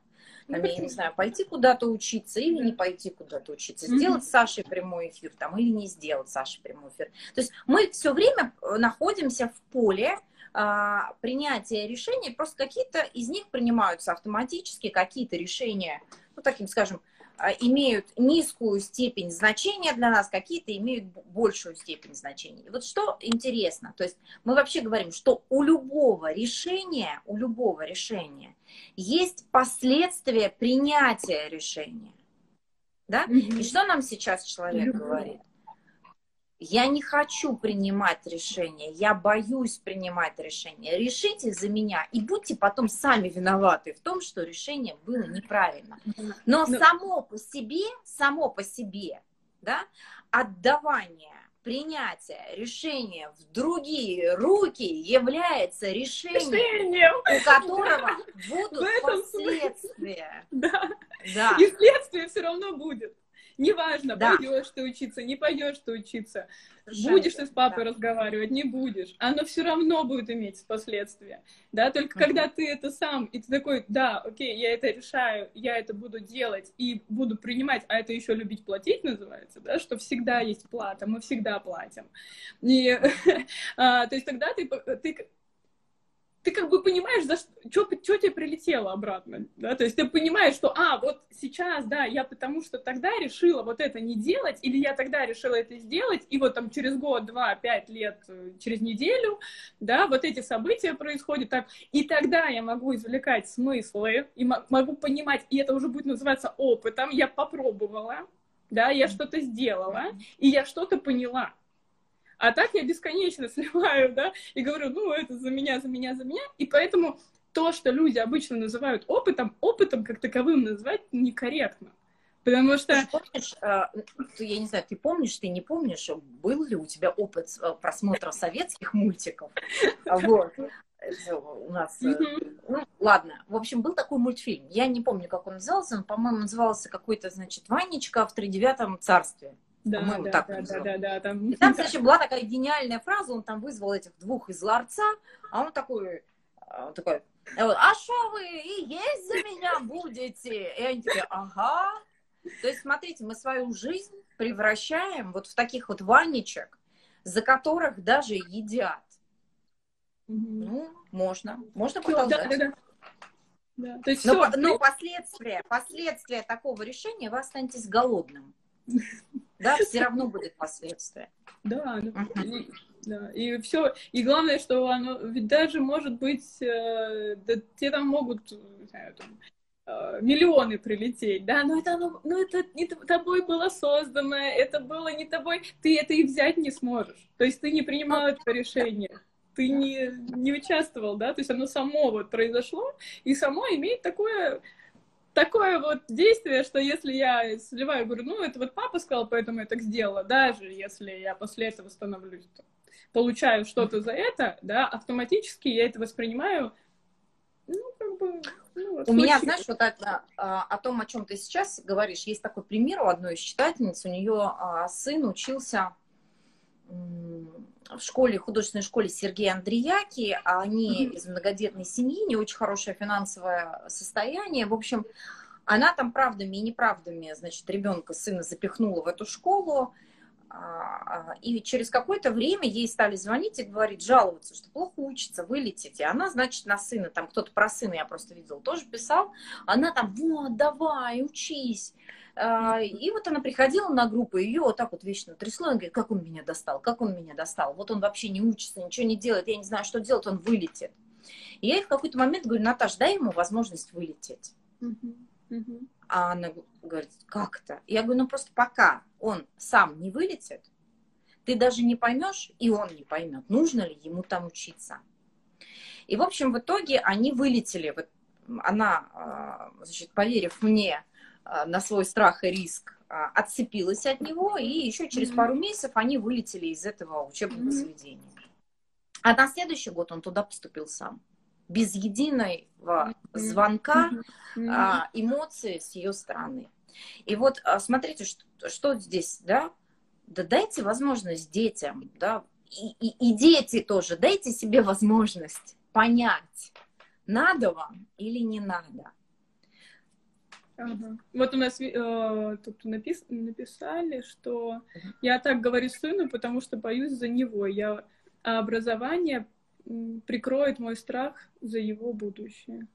Там, я не знаю, пойти куда-то учиться или не пойти куда-то учиться, сделать с Сашей прямой эфир там или не сделать Саше прямой эфир. То есть мы все время э, находимся в поле а, принятия решений, просто какие-то из них принимаются автоматически, какие-то решения, ну, таким, скажем, а, имеют низкую степень значения для нас, какие-то имеют большую степень значения. И вот что интересно, то есть мы вообще говорим, что у любого решения, у любого решения есть последствия принятия решения. Да? Mm-hmm. И что нам сейчас человек говорит? Я не хочу принимать решения, я боюсь принимать решения. Решите за меня и будьте потом сами виноваты в том, что решение было неправильно. Но ну, само по себе, само по себе, да, отдавание принятие решения в другие руки является решением, решением. у которого будут последствия. Да. да. И следствие все равно будет. Неважно, да. пойдешь ты учиться, не пойдешь ты учиться, Совершенно. будешь ты с папой да. разговаривать, не будешь. Оно все равно будет иметь последствия. Да, только uh-huh. когда ты это сам, и ты такой, да, окей, я это решаю, я это буду делать и буду принимать, а это еще любить платить называется, да, что всегда есть плата, мы всегда платим. И, а, то есть тогда ты, ты ты как бы понимаешь, за что, что тебе прилетело обратно, да, то есть ты понимаешь, что, а, вот сейчас, да, я потому что тогда решила вот это не делать, или я тогда решила это сделать, и вот там через год, два, пять лет, э, через неделю, да, вот эти события происходят так, и тогда я могу извлекать смыслы, и могу понимать, и это уже будет называться опытом, я попробовала, да, я что-то сделала, и я что-то поняла, а так я бесконечно сливаю, да, и говорю, ну, это за меня, за меня, за меня. И поэтому то, что люди обычно называют опытом, опытом как таковым назвать некорректно. Потому что... Ты помнишь, э, я не знаю, ты помнишь, ты не помнишь, был ли у тебя опыт э, просмотра советских мультиков? Вот. У нас, э, ну, ладно. В общем, был такой мультфильм. Я не помню, как он назывался. Он, по-моему, назывался какой-то, значит, Ванечка в тридевятом царстве. Да, По-моему, да, так да, он да, да, да, там... И там, значит, была такая гениальная фраза, он там вызвал этих двух из ларца, а он такой, а, такой, а что вы и есть за меня будете? И они такие, ага. То есть, смотрите, мы свою жизнь превращаем вот в таких вот ванничек, за которых даже едят. Мгм. Ну, можно, можно Всё, да, продолжать. да, да. Да, то есть Но, по- но последствия, последствия такого решения вы останетесь голодным. Да, все равно будет последствия. Да. Мгм. И, да, и все. И главное, что оно ведь даже может быть, э, да, те там могут не знаю, там, э, миллионы прилететь, да, но это, оно, но это не тобой было создано, это было не тобой, ты это и взять не сможешь. То есть ты не принимал это решение, ты не, не участвовал, да, то есть оно само вот произошло, и само имеет такое такое вот действие, что если я сливаю, говорю, ну, это вот папа сказал, поэтому я так сделала, даже если я после этого становлюсь, там, получаю что-то за это, да, автоматически я это воспринимаю, ну, как бы, ну, вот, У меня, знаешь, вот это, а, о том, о чем ты сейчас говоришь, есть такой пример у одной из читательниц. У нее а, сын учился в школе, художественной школе Сергея Андреяки, а они Мгм. из многодетной семьи, не очень хорошее финансовое состояние. В общем, она там правдами и неправдами, значит, ребенка, сына запихнула в эту школу, а, а, и через какое-то время ей стали звонить и говорить, жаловаться, что плохо учится, вылететь. И она, значит, на сына, там кто-то про сына, я просто видела, тоже писал, она там, вот, давай, учись. А, И вот она приходила на группу, ее вот так вот вечно трясло, она говорит, как он меня достал, как он меня достал, вот он вообще не учится, ничего не делает, я не знаю, что делать, он вылетит. И я ей в какой-то момент говорю, Наташ, дай ему возможность вылететь. А она говорит, как это? Я говорю, ну просто пока он сам не вылетит, ты даже не поймешь, и он не поймет, нужно ли ему там учиться. И, в общем, в итоге они вылетели. Вот она, а, значит, поверив мне на свой страх и риск, а, отцепилась от него, и еще через пару месяцев они вылетели из этого учебного Мгм. заведения. А на следующий год он туда поступил сам. Без единого звонка, а, эмоции с ее стороны. И вот а, смотрите, что, что здесь, да? Да дайте возможность детям, да, и, и, и дети тоже, дайте себе возможность понять, надо вам или не надо. Ага. Вот у нас э, тут напис- написали, что я так говорю сыну, потому что боюсь за него. Я, а образование прикроет мой страх за его будущее.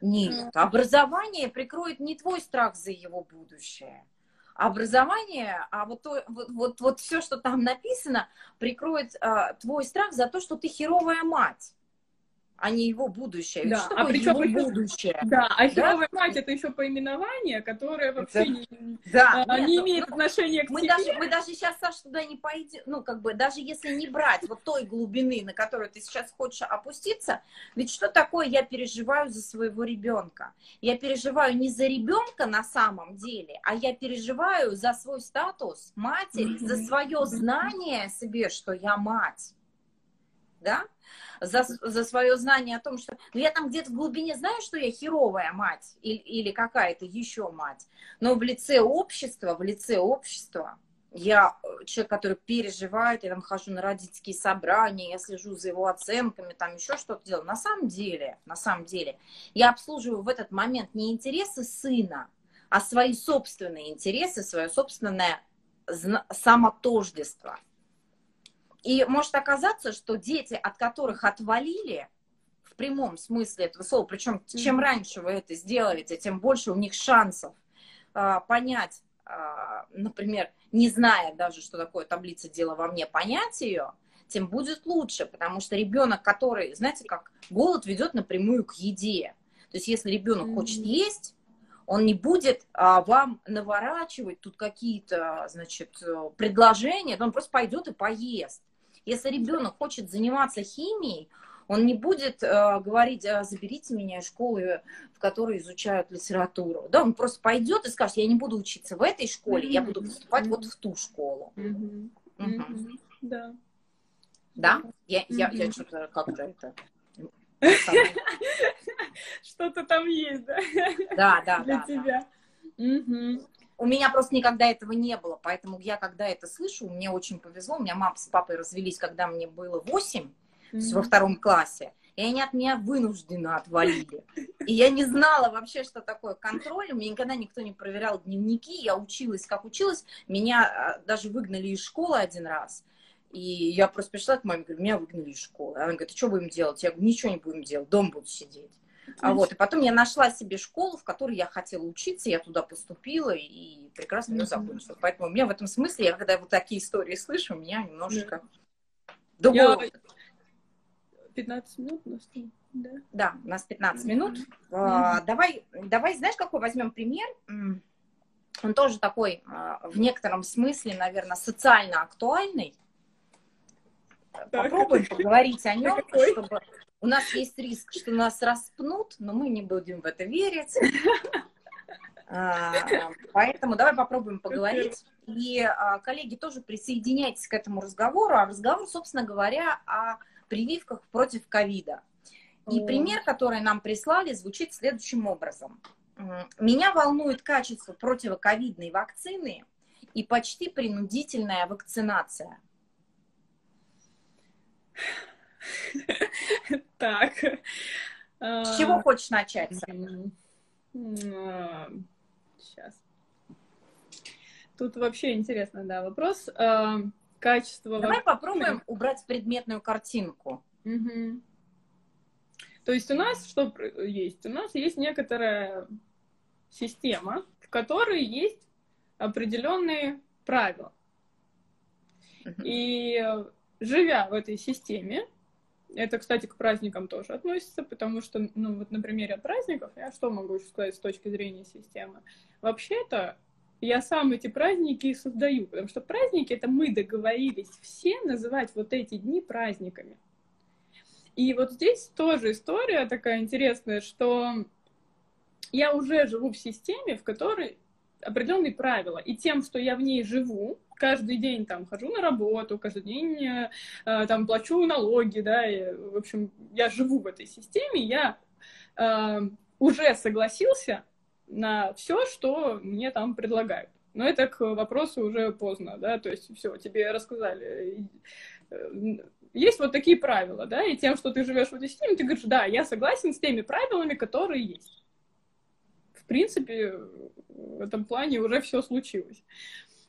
Нет, образование прикроет не твой страх за его будущее. Образование, а вот, то, вот, вот, вот все, что там написано, прикроет а, твой страх за то, что ты херовая мать, а не его будущее. Да, что а причем- его будущее? Да, а херовая мать это еще поименование, которое вообще Это- не, Да, а, нет, не ну, имеет ну, отношения к мы тебе. даже, мы даже сейчас, Саша, туда не пойдем, ну, как бы, даже если не брать вот той глубины, на которую ты сейчас хочешь опуститься, ведь что такое я переживаю за своего ребенка? Я переживаю не за ребенка на самом деле, а я переживаю за свой статус матери, за Мгм. свое знание себе, что я мать. Да? За, за свое знание о том, что ну, я там где-то в глубине знаю, что я херовая мать или, или какая-то еще мать, но в лице общества, в лице общества я э, человек, который переживает, я там хожу на родительские собрания, я слежу за его оценками, там еще что-то делаю. На самом деле, на самом деле, я обслуживаю в этот момент не интересы сына, а свои собственные интересы, свое собственное самотождество. И может оказаться, что дети, от которых отвалили, в прямом смысле этого слова, причем чем Мгм. раньше вы это сделаете, тем больше у них шансов а, понять, а, например, не зная даже, что такое таблица дела во мне, понять ее, тем будет лучше, потому что ребенок, который, знаете, как голод ведет напрямую к еде. То есть если ребенок Мгм. хочет есть, он не будет а, вам наворачивать тут какие-то, значит, э, предложения, он просто пойдет и поест. Если ребенок хочет заниматься химией, он не будет э, говорить, «А, заберите меня из школы, в которой изучают литературу. Да, он просто пойдет и скажет, я не буду учиться в этой школе, я буду поступать вот в ту школу. Да. Да? Я, я, я что-то как-то это... Что-то там есть, да, Да, да, для да. да. тебя. У меня просто никогда этого не было, поэтому я, когда это слышу, мне очень повезло. У меня мама с папой развелись, когда мне было 8, mm-hmm. во втором классе, и они от меня вынужденно отвалили. И я не знала вообще, что такое контроль. У меня никогда никто не проверял дневники. Я училась, как училась. Меня а, даже выгнали из школы один раз. И я просто пришла к маме, говорю, меня выгнали из школы. Она говорит, а что будем делать? Я говорю, ничего не будем делать, дом буду сидеть. А вот, и потом я нашла себе школу, в которой я хотела учиться, я туда поступила и прекрасно ее закончила. Поэтому у меня в этом смысле, я когда вот такие истории слышу, у меня немножечко другой я... 15 минут у нас да? Да, у нас 15 минут. Mm-hmm. А, давай, давай, знаешь, какой возьмем пример? Он тоже такой, а, в некотором смысле, наверное, социально актуальный. Так. Попробуем поговорить о нем, чтобы у нас есть риск, что нас распнут, но мы не будем в это верить. А, поэтому давай попробуем поговорить. И, а, коллеги, тоже присоединяйтесь к этому разговору. А разговор, собственно говоря, о прививках против ковида. И пример, который нам прислали, звучит следующим образом. Меня волнует качество противоковидной вакцины и почти принудительная вакцинация. Так. С чего хочешь начать? Сейчас. Тут вообще интересный, да, вопрос. Качество... Давай попробуем убрать предметную картинку. То есть у нас что есть? У нас есть некоторая система, в которой есть определенные правила. И живя в этой системе, это, кстати, к праздникам тоже относится, потому что, ну, вот на примере праздников, я что могу сказать с точки зрения системы? Вообще-то, я сам эти праздники и создаю, потому что праздники, это мы договорились все называть вот эти дни праздниками. И вот здесь тоже история такая интересная, что я уже живу в системе, в которой определенные правила. И тем, что я в ней живу, каждый день там хожу на работу, каждый день э, там плачу налоги, да, и, в общем, я живу в этой системе, я э, уже согласился на все, что мне там предлагают. Но это к вопросу уже поздно, да, то есть все, тебе рассказали. Э, есть вот такие правила, да, и тем, что ты живешь в этой системе, ты говоришь, да, я согласен с теми правилами, которые есть. В принципе, в этом плане уже все случилось.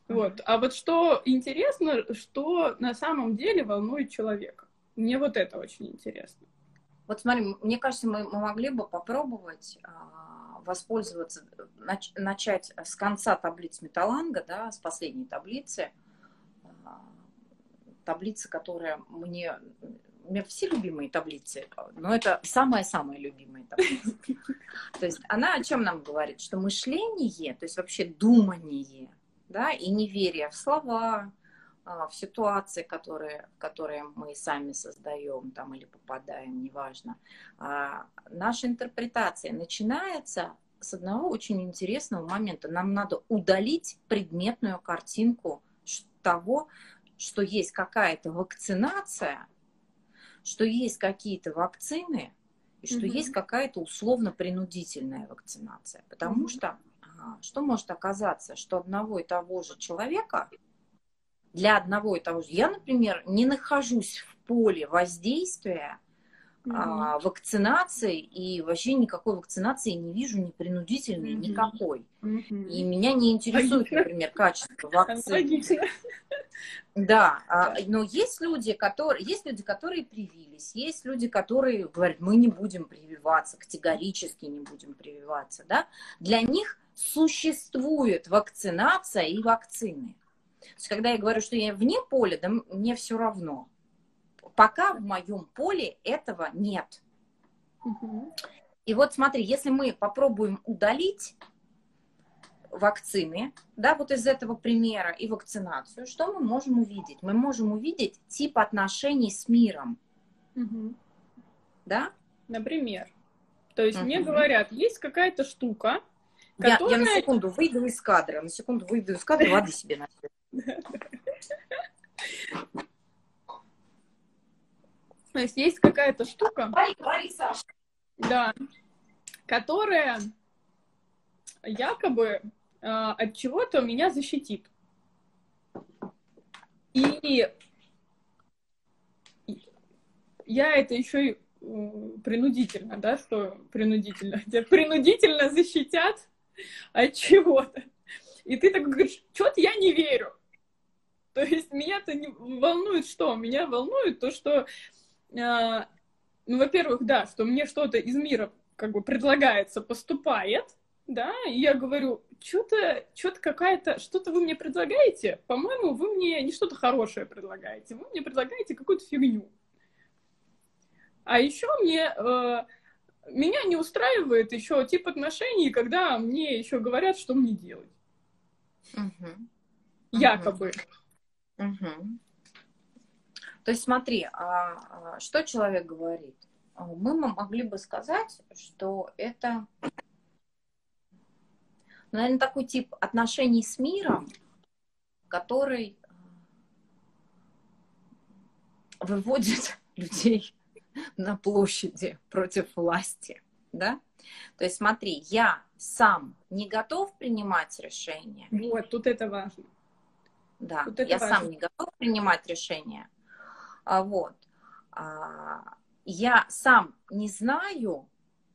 Вот. А вот что интересно, что на самом деле волнует человека. Мне вот это очень интересно. Вот смотри, мне кажется, мы, мы могли бы попробовать а, воспользоваться, нач, начать с конца таблиц Металанга, да, с последней таблицы. А, таблица, которая мне... У меня все любимые таблицы, но это самая-самая любимая таблица. То есть она о чем нам говорит? Что мышление, то есть вообще думание, да, и неверие в слова, а, в ситуации, которые, которые мы сами создаем там, или попадаем, неважно. А, наша интерпретация начинается с одного очень интересного момента. Нам надо удалить предметную картинку того, что есть какая-то вакцинация, что есть какие-то вакцины, и что mm есть какая-то условно-принудительная вакцинация. Потому mm что что может оказаться, что одного и того же человека для одного и того же. Я, например, не нахожусь в поле воздействия mm-hmm. а, вакцинации и вообще никакой вакцинации не вижу, ни принудительной, mm-hmm. никакой. Mm-hmm. И меня не интересует, например, качество вакцины. Да, а, но есть люди, которые, есть люди, которые привились, есть люди, которые говорят, мы не будем прививаться, категорически не будем прививаться, да. Для них существует вакцинация и вакцины. То есть, когда я говорю, что я вне поля, да мне все равно. Пока в моем поле этого нет. Угу. И вот смотри, если мы попробуем удалить вакцины, да, вот из этого примера и вакцинацию, что мы можем увидеть? Мы можем увидеть тип отношений с миром. Угу. Да? Например. То есть угу. мне говорят, есть какая-то штука, Которая... Я, я на секунду выйду из кадра, на секунду выйду из кадра, воды себе на То есть есть какая-то штука, да, которая якобы от чего-то меня защитит. И я это еще и принудительно, да, что принудительно, тебя принудительно защитят от чего-то. И ты так говоришь, что-то я не верю. То есть меня-то не волнует что? Меня волнует то, что, э, ну, во-первых, да, что мне что-то из мира как бы предлагается, поступает, да, и я говорю, что-то, что-то какая-то, что-то вы мне предлагаете, по-моему, вы мне не что-то хорошее предлагаете, вы мне предлагаете какую-то фигню. А еще мне, э, меня не устраивает еще тип отношений, когда мне еще говорят, что мне делать. Угу. Якобы. Угу. То есть смотри, а, а, что человек говорит? Мы могли бы сказать, что это, наверное, такой тип отношений с миром, который выводит людей на площади против власти, да? То есть смотри, я сам не готов принимать решения. Вот, тут это важно. Да, тут я важно. сам не готов принимать решения. А, вот. А, я сам не знаю,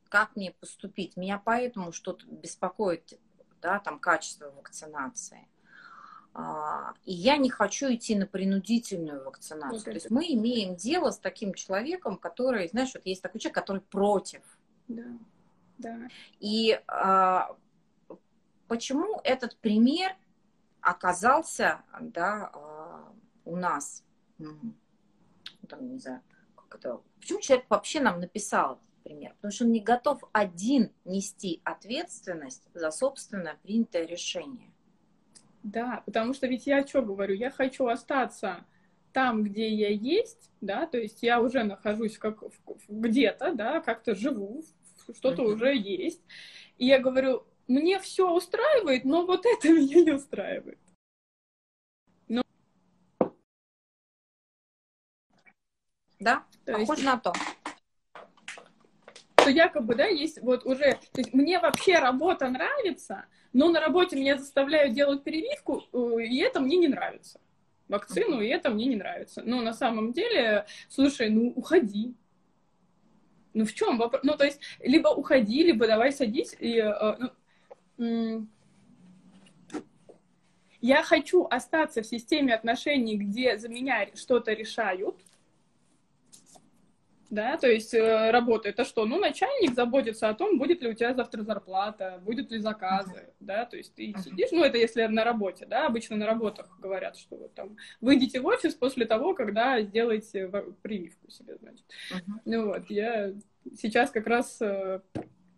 как мне поступить. Меня поэтому что-то беспокоит, да, там качество вакцинации. А, и я не хочу идти на принудительную вакцинацию. Вот То есть мы имеем дело с таким человеком, который, знаешь, вот есть такой человек, который против. Да. Да. И а, почему этот пример оказался, да, а, у нас, там, не знаю, как это, почему человек вообще нам написал этот пример? Потому что он не готов один нести ответственность за собственное принятое решение. Да, потому что ведь я что говорю, я хочу остаться там, где я есть, да, то есть я уже нахожусь как где-то, да, как-то живу, что-то уже есть. И я говорю, мне все устраивает, но вот это меня не устраивает. Но... Да, то похоже есть... на то. Что якобы, да, есть вот уже, то есть мне вообще работа нравится, но на работе меня заставляют делать прививку, э, и это мне не нравится. Вакцину, и это мне не нравится. Но на самом деле, слушай, ну уходи. Ну в чем вопрос? Ну то есть, либо уходи, либо давай садись и... Э, ну, я хочу остаться в системе отношений, где за меня что-то решают, да, то есть э, работа, это что? Ну, начальник заботится о том, будет ли у тебя завтра зарплата, будет ли заказы, uh-huh. да, то есть ты uh-huh. сидишь, ну, это если на работе, да, обычно на работах говорят, что вот там выйдите в офис после того, когда сделаете прививку себе, значит. Uh-huh. Ну вот, я сейчас как раз э,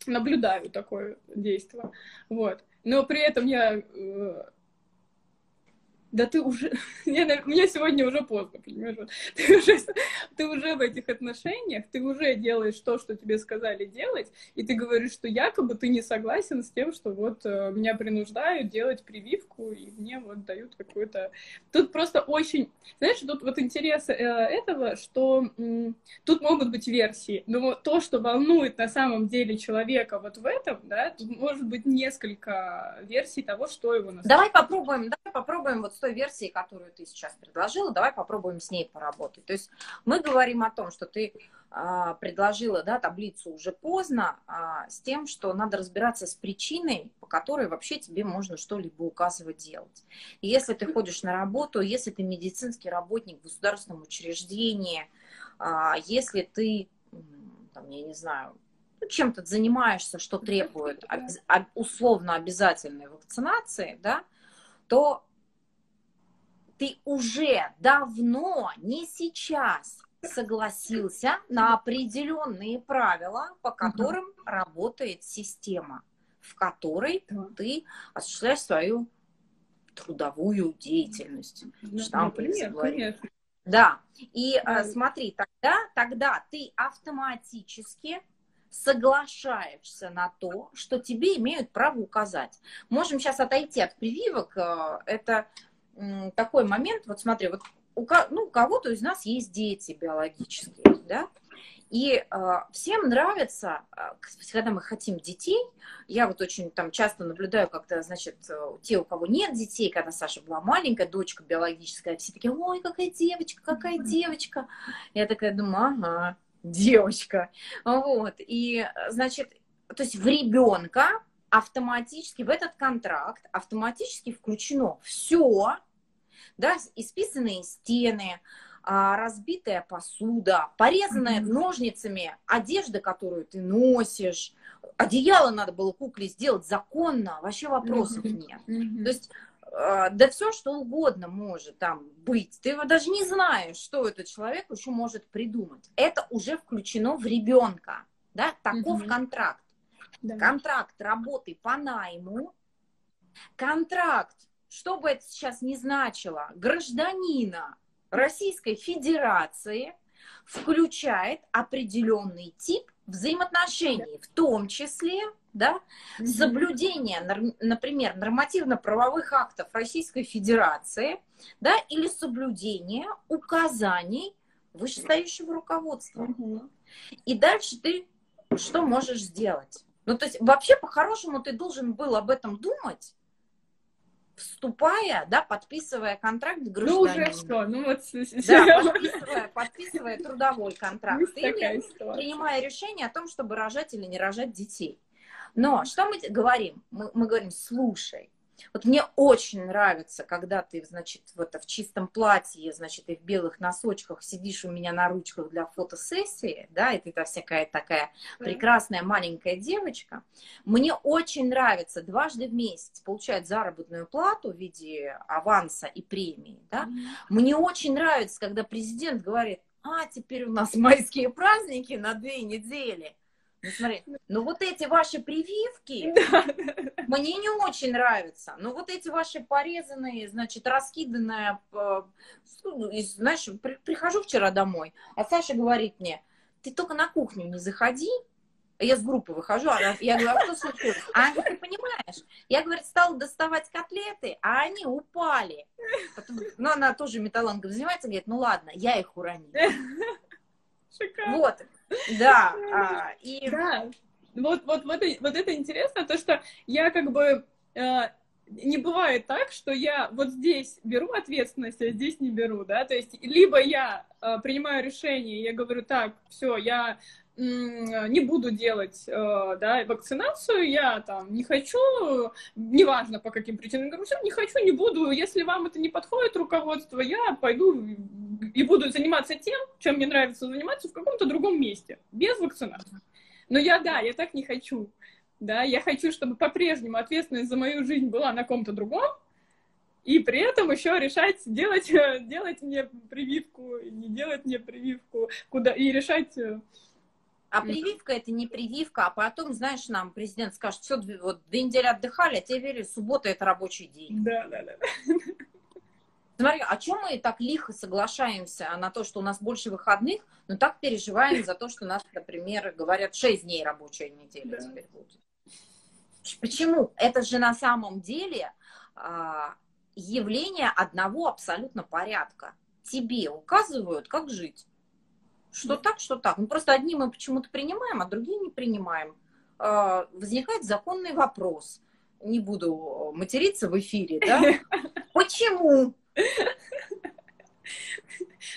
наблюдаю такое действие, вот. Но при этом я э, да ты уже, мне, мне сегодня уже поздно, понимаешь, ты, уже, ты уже в этих отношениях, ты уже делаешь то, что тебе сказали делать, и ты говоришь, что якобы ты не согласен с тем, что вот э, меня принуждают делать прививку, и мне вот дают какую-то... Тут просто очень, знаешь, тут вот интерес э, этого, что тут могут быть версии, но то, что волнует на самом деле человека вот в этом, да, тут может быть несколько версий того, что его... Давай попробуем, давай попробуем вот той версией, которую ты сейчас предложила, давай попробуем с ней поработать. То есть мы говорим о том, что ты а, предложила да, таблицу уже поздно а, с тем, что надо разбираться с причиной, по которой вообще тебе можно что-либо указывать делать. И если ты ходишь на работу, если ты медицинский работник в государственном учреждении, а, если ты, там, я не знаю, ну, чем-то занимаешься, что требует условно обязательной вакцинации, да, то ты уже давно, не сейчас, согласился на определенные правила, по которым угу. работает система, в которой да. ты осуществляешь свою трудовую деятельность. Ну, например, конечно. Да, и да. смотри, тогда, тогда ты автоматически соглашаешься на то, что тебе имеют право указать. Можем сейчас отойти от прививок. Э, это такой момент, вот смотри, вот у, ну, у кого-то из нас есть дети биологические, да, И э, всем нравится, э, когда мы хотим детей, я вот очень там часто наблюдаю, когда, значит, э, те, у кого нет детей, когда Саша была маленькая, дочка биологическая, все такие, ой, какая девочка, какая девочка. Я такая думаю, ага, девочка. Вот, и, значит, то есть в ребенка автоматически, в этот контракт автоматически включено все, да, исписанные стены, а, разбитая посуда, порезанная mm-hmm. ножницами одежда, которую ты носишь. Одеяло надо было кукле сделать законно, вообще вопросов mm-hmm. нет. Mm-hmm. То есть а, да все, что угодно может там быть. Ты даже не знаешь, что этот человек еще может придумать. Это уже включено в ребенка. Да? Таков mm-hmm. контракт. Да. Контракт работы по найму, контракт, что бы это сейчас ни значило, гражданина Российской Федерации включает определенный тип взаимоотношений, в том числе да, соблюдение, например, нормативно-правовых актов Российской Федерации да, или соблюдение указаний вышестоящего руководства. И дальше ты что можешь сделать? Ну, то есть вообще по-хорошему ты должен был об этом думать, вступая, да, подписывая контракт. Ну, уже что, ну вот... Да, подписывая, подписывая трудовой контракт. Или принимая решение о том, чтобы рожать или не рожать детей. Но что мы говорим? Мы, мы говорим, слушай, вот мне очень нравится, когда ты, значит, вот в чистом платье, значит, и в белых носочках сидишь у меня на ручках для фотосессии, да, и ты та всякая такая прекрасная маленькая девочка. Мне очень нравится дважды в месяц получать заработную плату в виде аванса и премии, да. Мне очень нравится, когда президент говорит, а, теперь у нас майские праздники на две недели. Ну, смотри, ну вот эти ваши прививки мне не очень нравятся. Но вот эти ваши порезанные, значит, раскиданные, э, ну, знаешь, при, прихожу вчера домой, а Саша говорит мне, ты только на кухню не заходи, я с группы выхожу, она, я говорю, а что случилось? А она говорит, ты понимаешь, я, говорит, стала доставать котлеты, а они упали. Потом, ну, она тоже металлангом занимается, говорит, ну ладно, я их уронила. Шикарно. Вот, да. А, и... Да. Вот, вот, вот, вот это интересно, то, что я как бы э, не бывает так, что я вот здесь беру ответственность, а здесь не беру, да, то есть либо я э, принимаю решение, я говорю, так, все, я не буду делать э, да, вакцинацию, я там не хочу, неважно по каким причинам, все, не хочу, не буду, если вам это не подходит, руководство, я пойду и буду заниматься тем, чем мне нравится заниматься в каком-то другом месте, без вакцинации. Но я, да, я так не хочу, да, я хочу, чтобы по-прежнему ответственность за мою жизнь была на ком-то другом, и при этом еще решать, делать, делать мне прививку, не делать мне прививку, куда, и решать э, а прививка это не прививка, а потом, знаешь, нам президент скажет, все, вот две недели отдыхали, а теперь суббота это рабочий день. Да, да, да. Смотри, а чем мы так лихо соглашаемся на то, что у нас больше выходных, но так переживаем за то, что у нас, например, говорят, 6 дней рабочая неделя да. теперь будет. Почему? Это же на самом деле а, явление одного абсолютно порядка. Тебе указывают, как жить. Что так, что так. Ну, просто одни мы почему-то принимаем, а другие не принимаем. А, возникает законный вопрос. Не буду материться в эфире, да? Почему?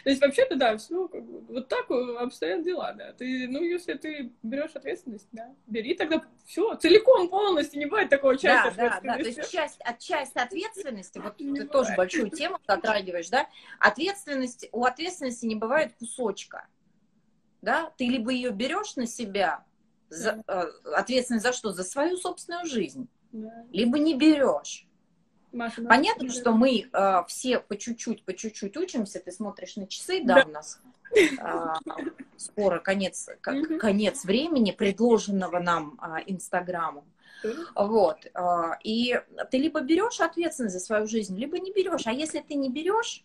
То есть вообще-то, да, все вот так обстоят дела, да. Ты, ну, если ты берешь ответственность, да, бери тогда все, целиком, полностью, не бывает такого части да, Да, да, то есть часть, от, часть ответственности, вот не ты бывает. тоже большую тему затрагиваешь, да, ответственность, у ответственности не бывает кусочка да, ты либо ее берешь на себя, за, э, ответственность за что? За свою собственную жизнь, да. либо не берешь. Маша, Понятно, что мы э, все по чуть-чуть, по чуть-чуть учимся. Ты смотришь на часы, да, да у нас э, скоро конец, как, конец времени, предложенного нам э, Инстаграмом. Вот. Э, и ты либо берешь ответственность за свою жизнь, либо не берешь. А если ты не берешь,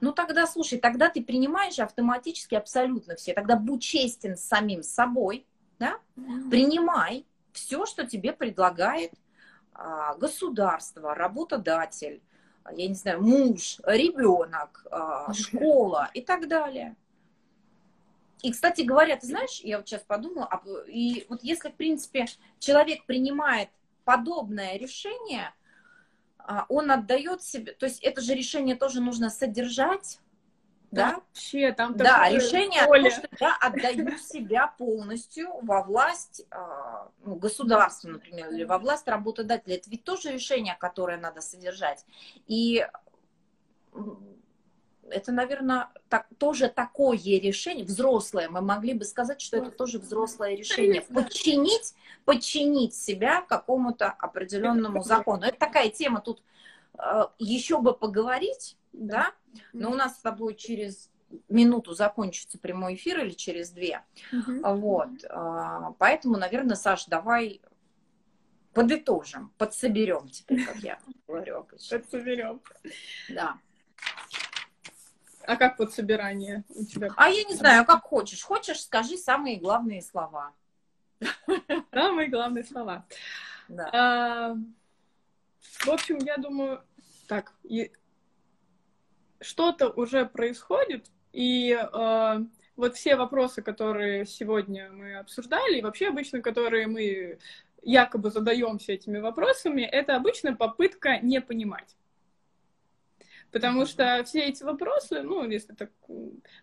ну тогда, слушай, тогда ты принимаешь автоматически абсолютно все. Тогда будь честен с самим собой, да? Принимай все, что тебе предлагает государство, работодатель, я не знаю, муж, ребенок, а, школа и так далее. И, кстати говоря, ты знаешь, я вот сейчас подумала, а, и вот если, в принципе, человек принимает подобное решение, а, он отдает себе, то есть это же решение тоже нужно содержать, да? Вообще, там да, решение поле. о том, что я отдаю себя полностью во власть а, ну, государства, например, или во власть работодателя. Это ведь тоже решение, которое надо содержать. И это, наверное, так, тоже такое решение, взрослое, мы могли бы сказать, что это тоже взрослое решение, подчинить, подчинить себя какому-то определенному закону. Это такая тема, тут э, еще бы поговорить, да, но у нас с тобой через минуту закончится прямой эфир или через две. Угу. Вот. Э, поэтому, наверное, Саш, давай подытожим, подсоберем теперь, как я говорю. Подсоберем. Да. А как вот собирание у тебя? А я не знаю, как хочешь. Хочешь, скажи самые главные слова. Самые главные слова. Да. А, в общем, я думаю, так, что-то уже происходит, и а, вот все вопросы, которые сегодня мы обсуждали, и вообще обычно, которые мы якобы задаемся этими вопросами, это обычно попытка не понимать. Потому что все эти вопросы, ну, если так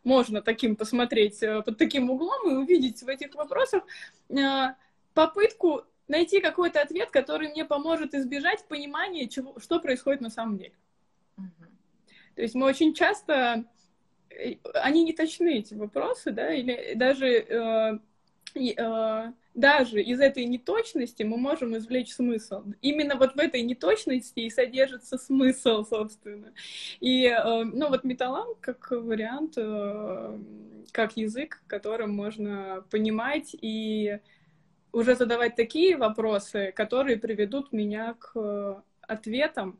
можно таким посмотреть э, под таким углом и увидеть в этих вопросах э, попытку найти какой-то ответ, который мне поможет избежать понимания, чего, что происходит на самом деле. То есть мы очень часто, э, они не точны, эти вопросы, да, или даже э, э, даже из этой неточности мы можем извлечь смысл. Именно вот в этой неточности и содержится смысл, собственно. И, э, ну, вот металлам как вариант, э, как язык, которым можно понимать и уже задавать такие вопросы, которые приведут меня к ответам,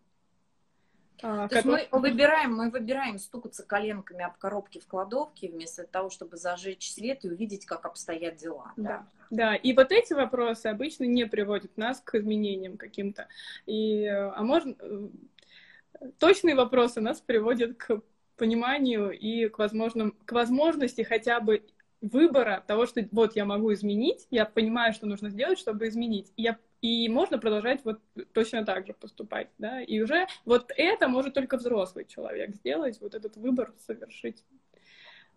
а, То есть мы выбираем, мы выбираем стукаться коленками об коробки в кладовке вместо того, чтобы зажечь свет и увидеть, как обстоят дела. Да. да. Да, и вот эти вопросы обычно не приводят нас к изменениям каким-то. И, а можно... Точные вопросы нас приводят к пониманию и к, возможным, к возможности хотя бы выбора того, что вот я могу изменить, я понимаю, что нужно сделать, чтобы изменить. Я и можно продолжать вот точно так же поступать, да, и уже вот это может только взрослый человек сделать, вот этот выбор совершить.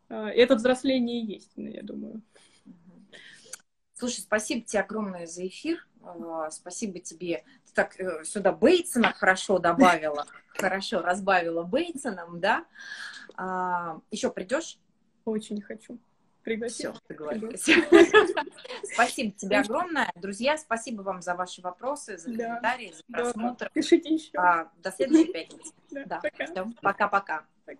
А, это взросление есть, я думаю. Слушай, спасибо тебе огромное за эфир. А, спасибо тебе. Ты так э, сюда Бейтсона хорошо добавила, хорошо разбавила Бейтсоном, да? А, Еще придешь? Очень хочу пригласить. Все, договорились. Спасибо тебе огромное. Друзья, спасибо вам за ваши вопросы, за комментарии, за просмотр. Пишите еще. А, до следующей пятницы. Пока-пока. Пока.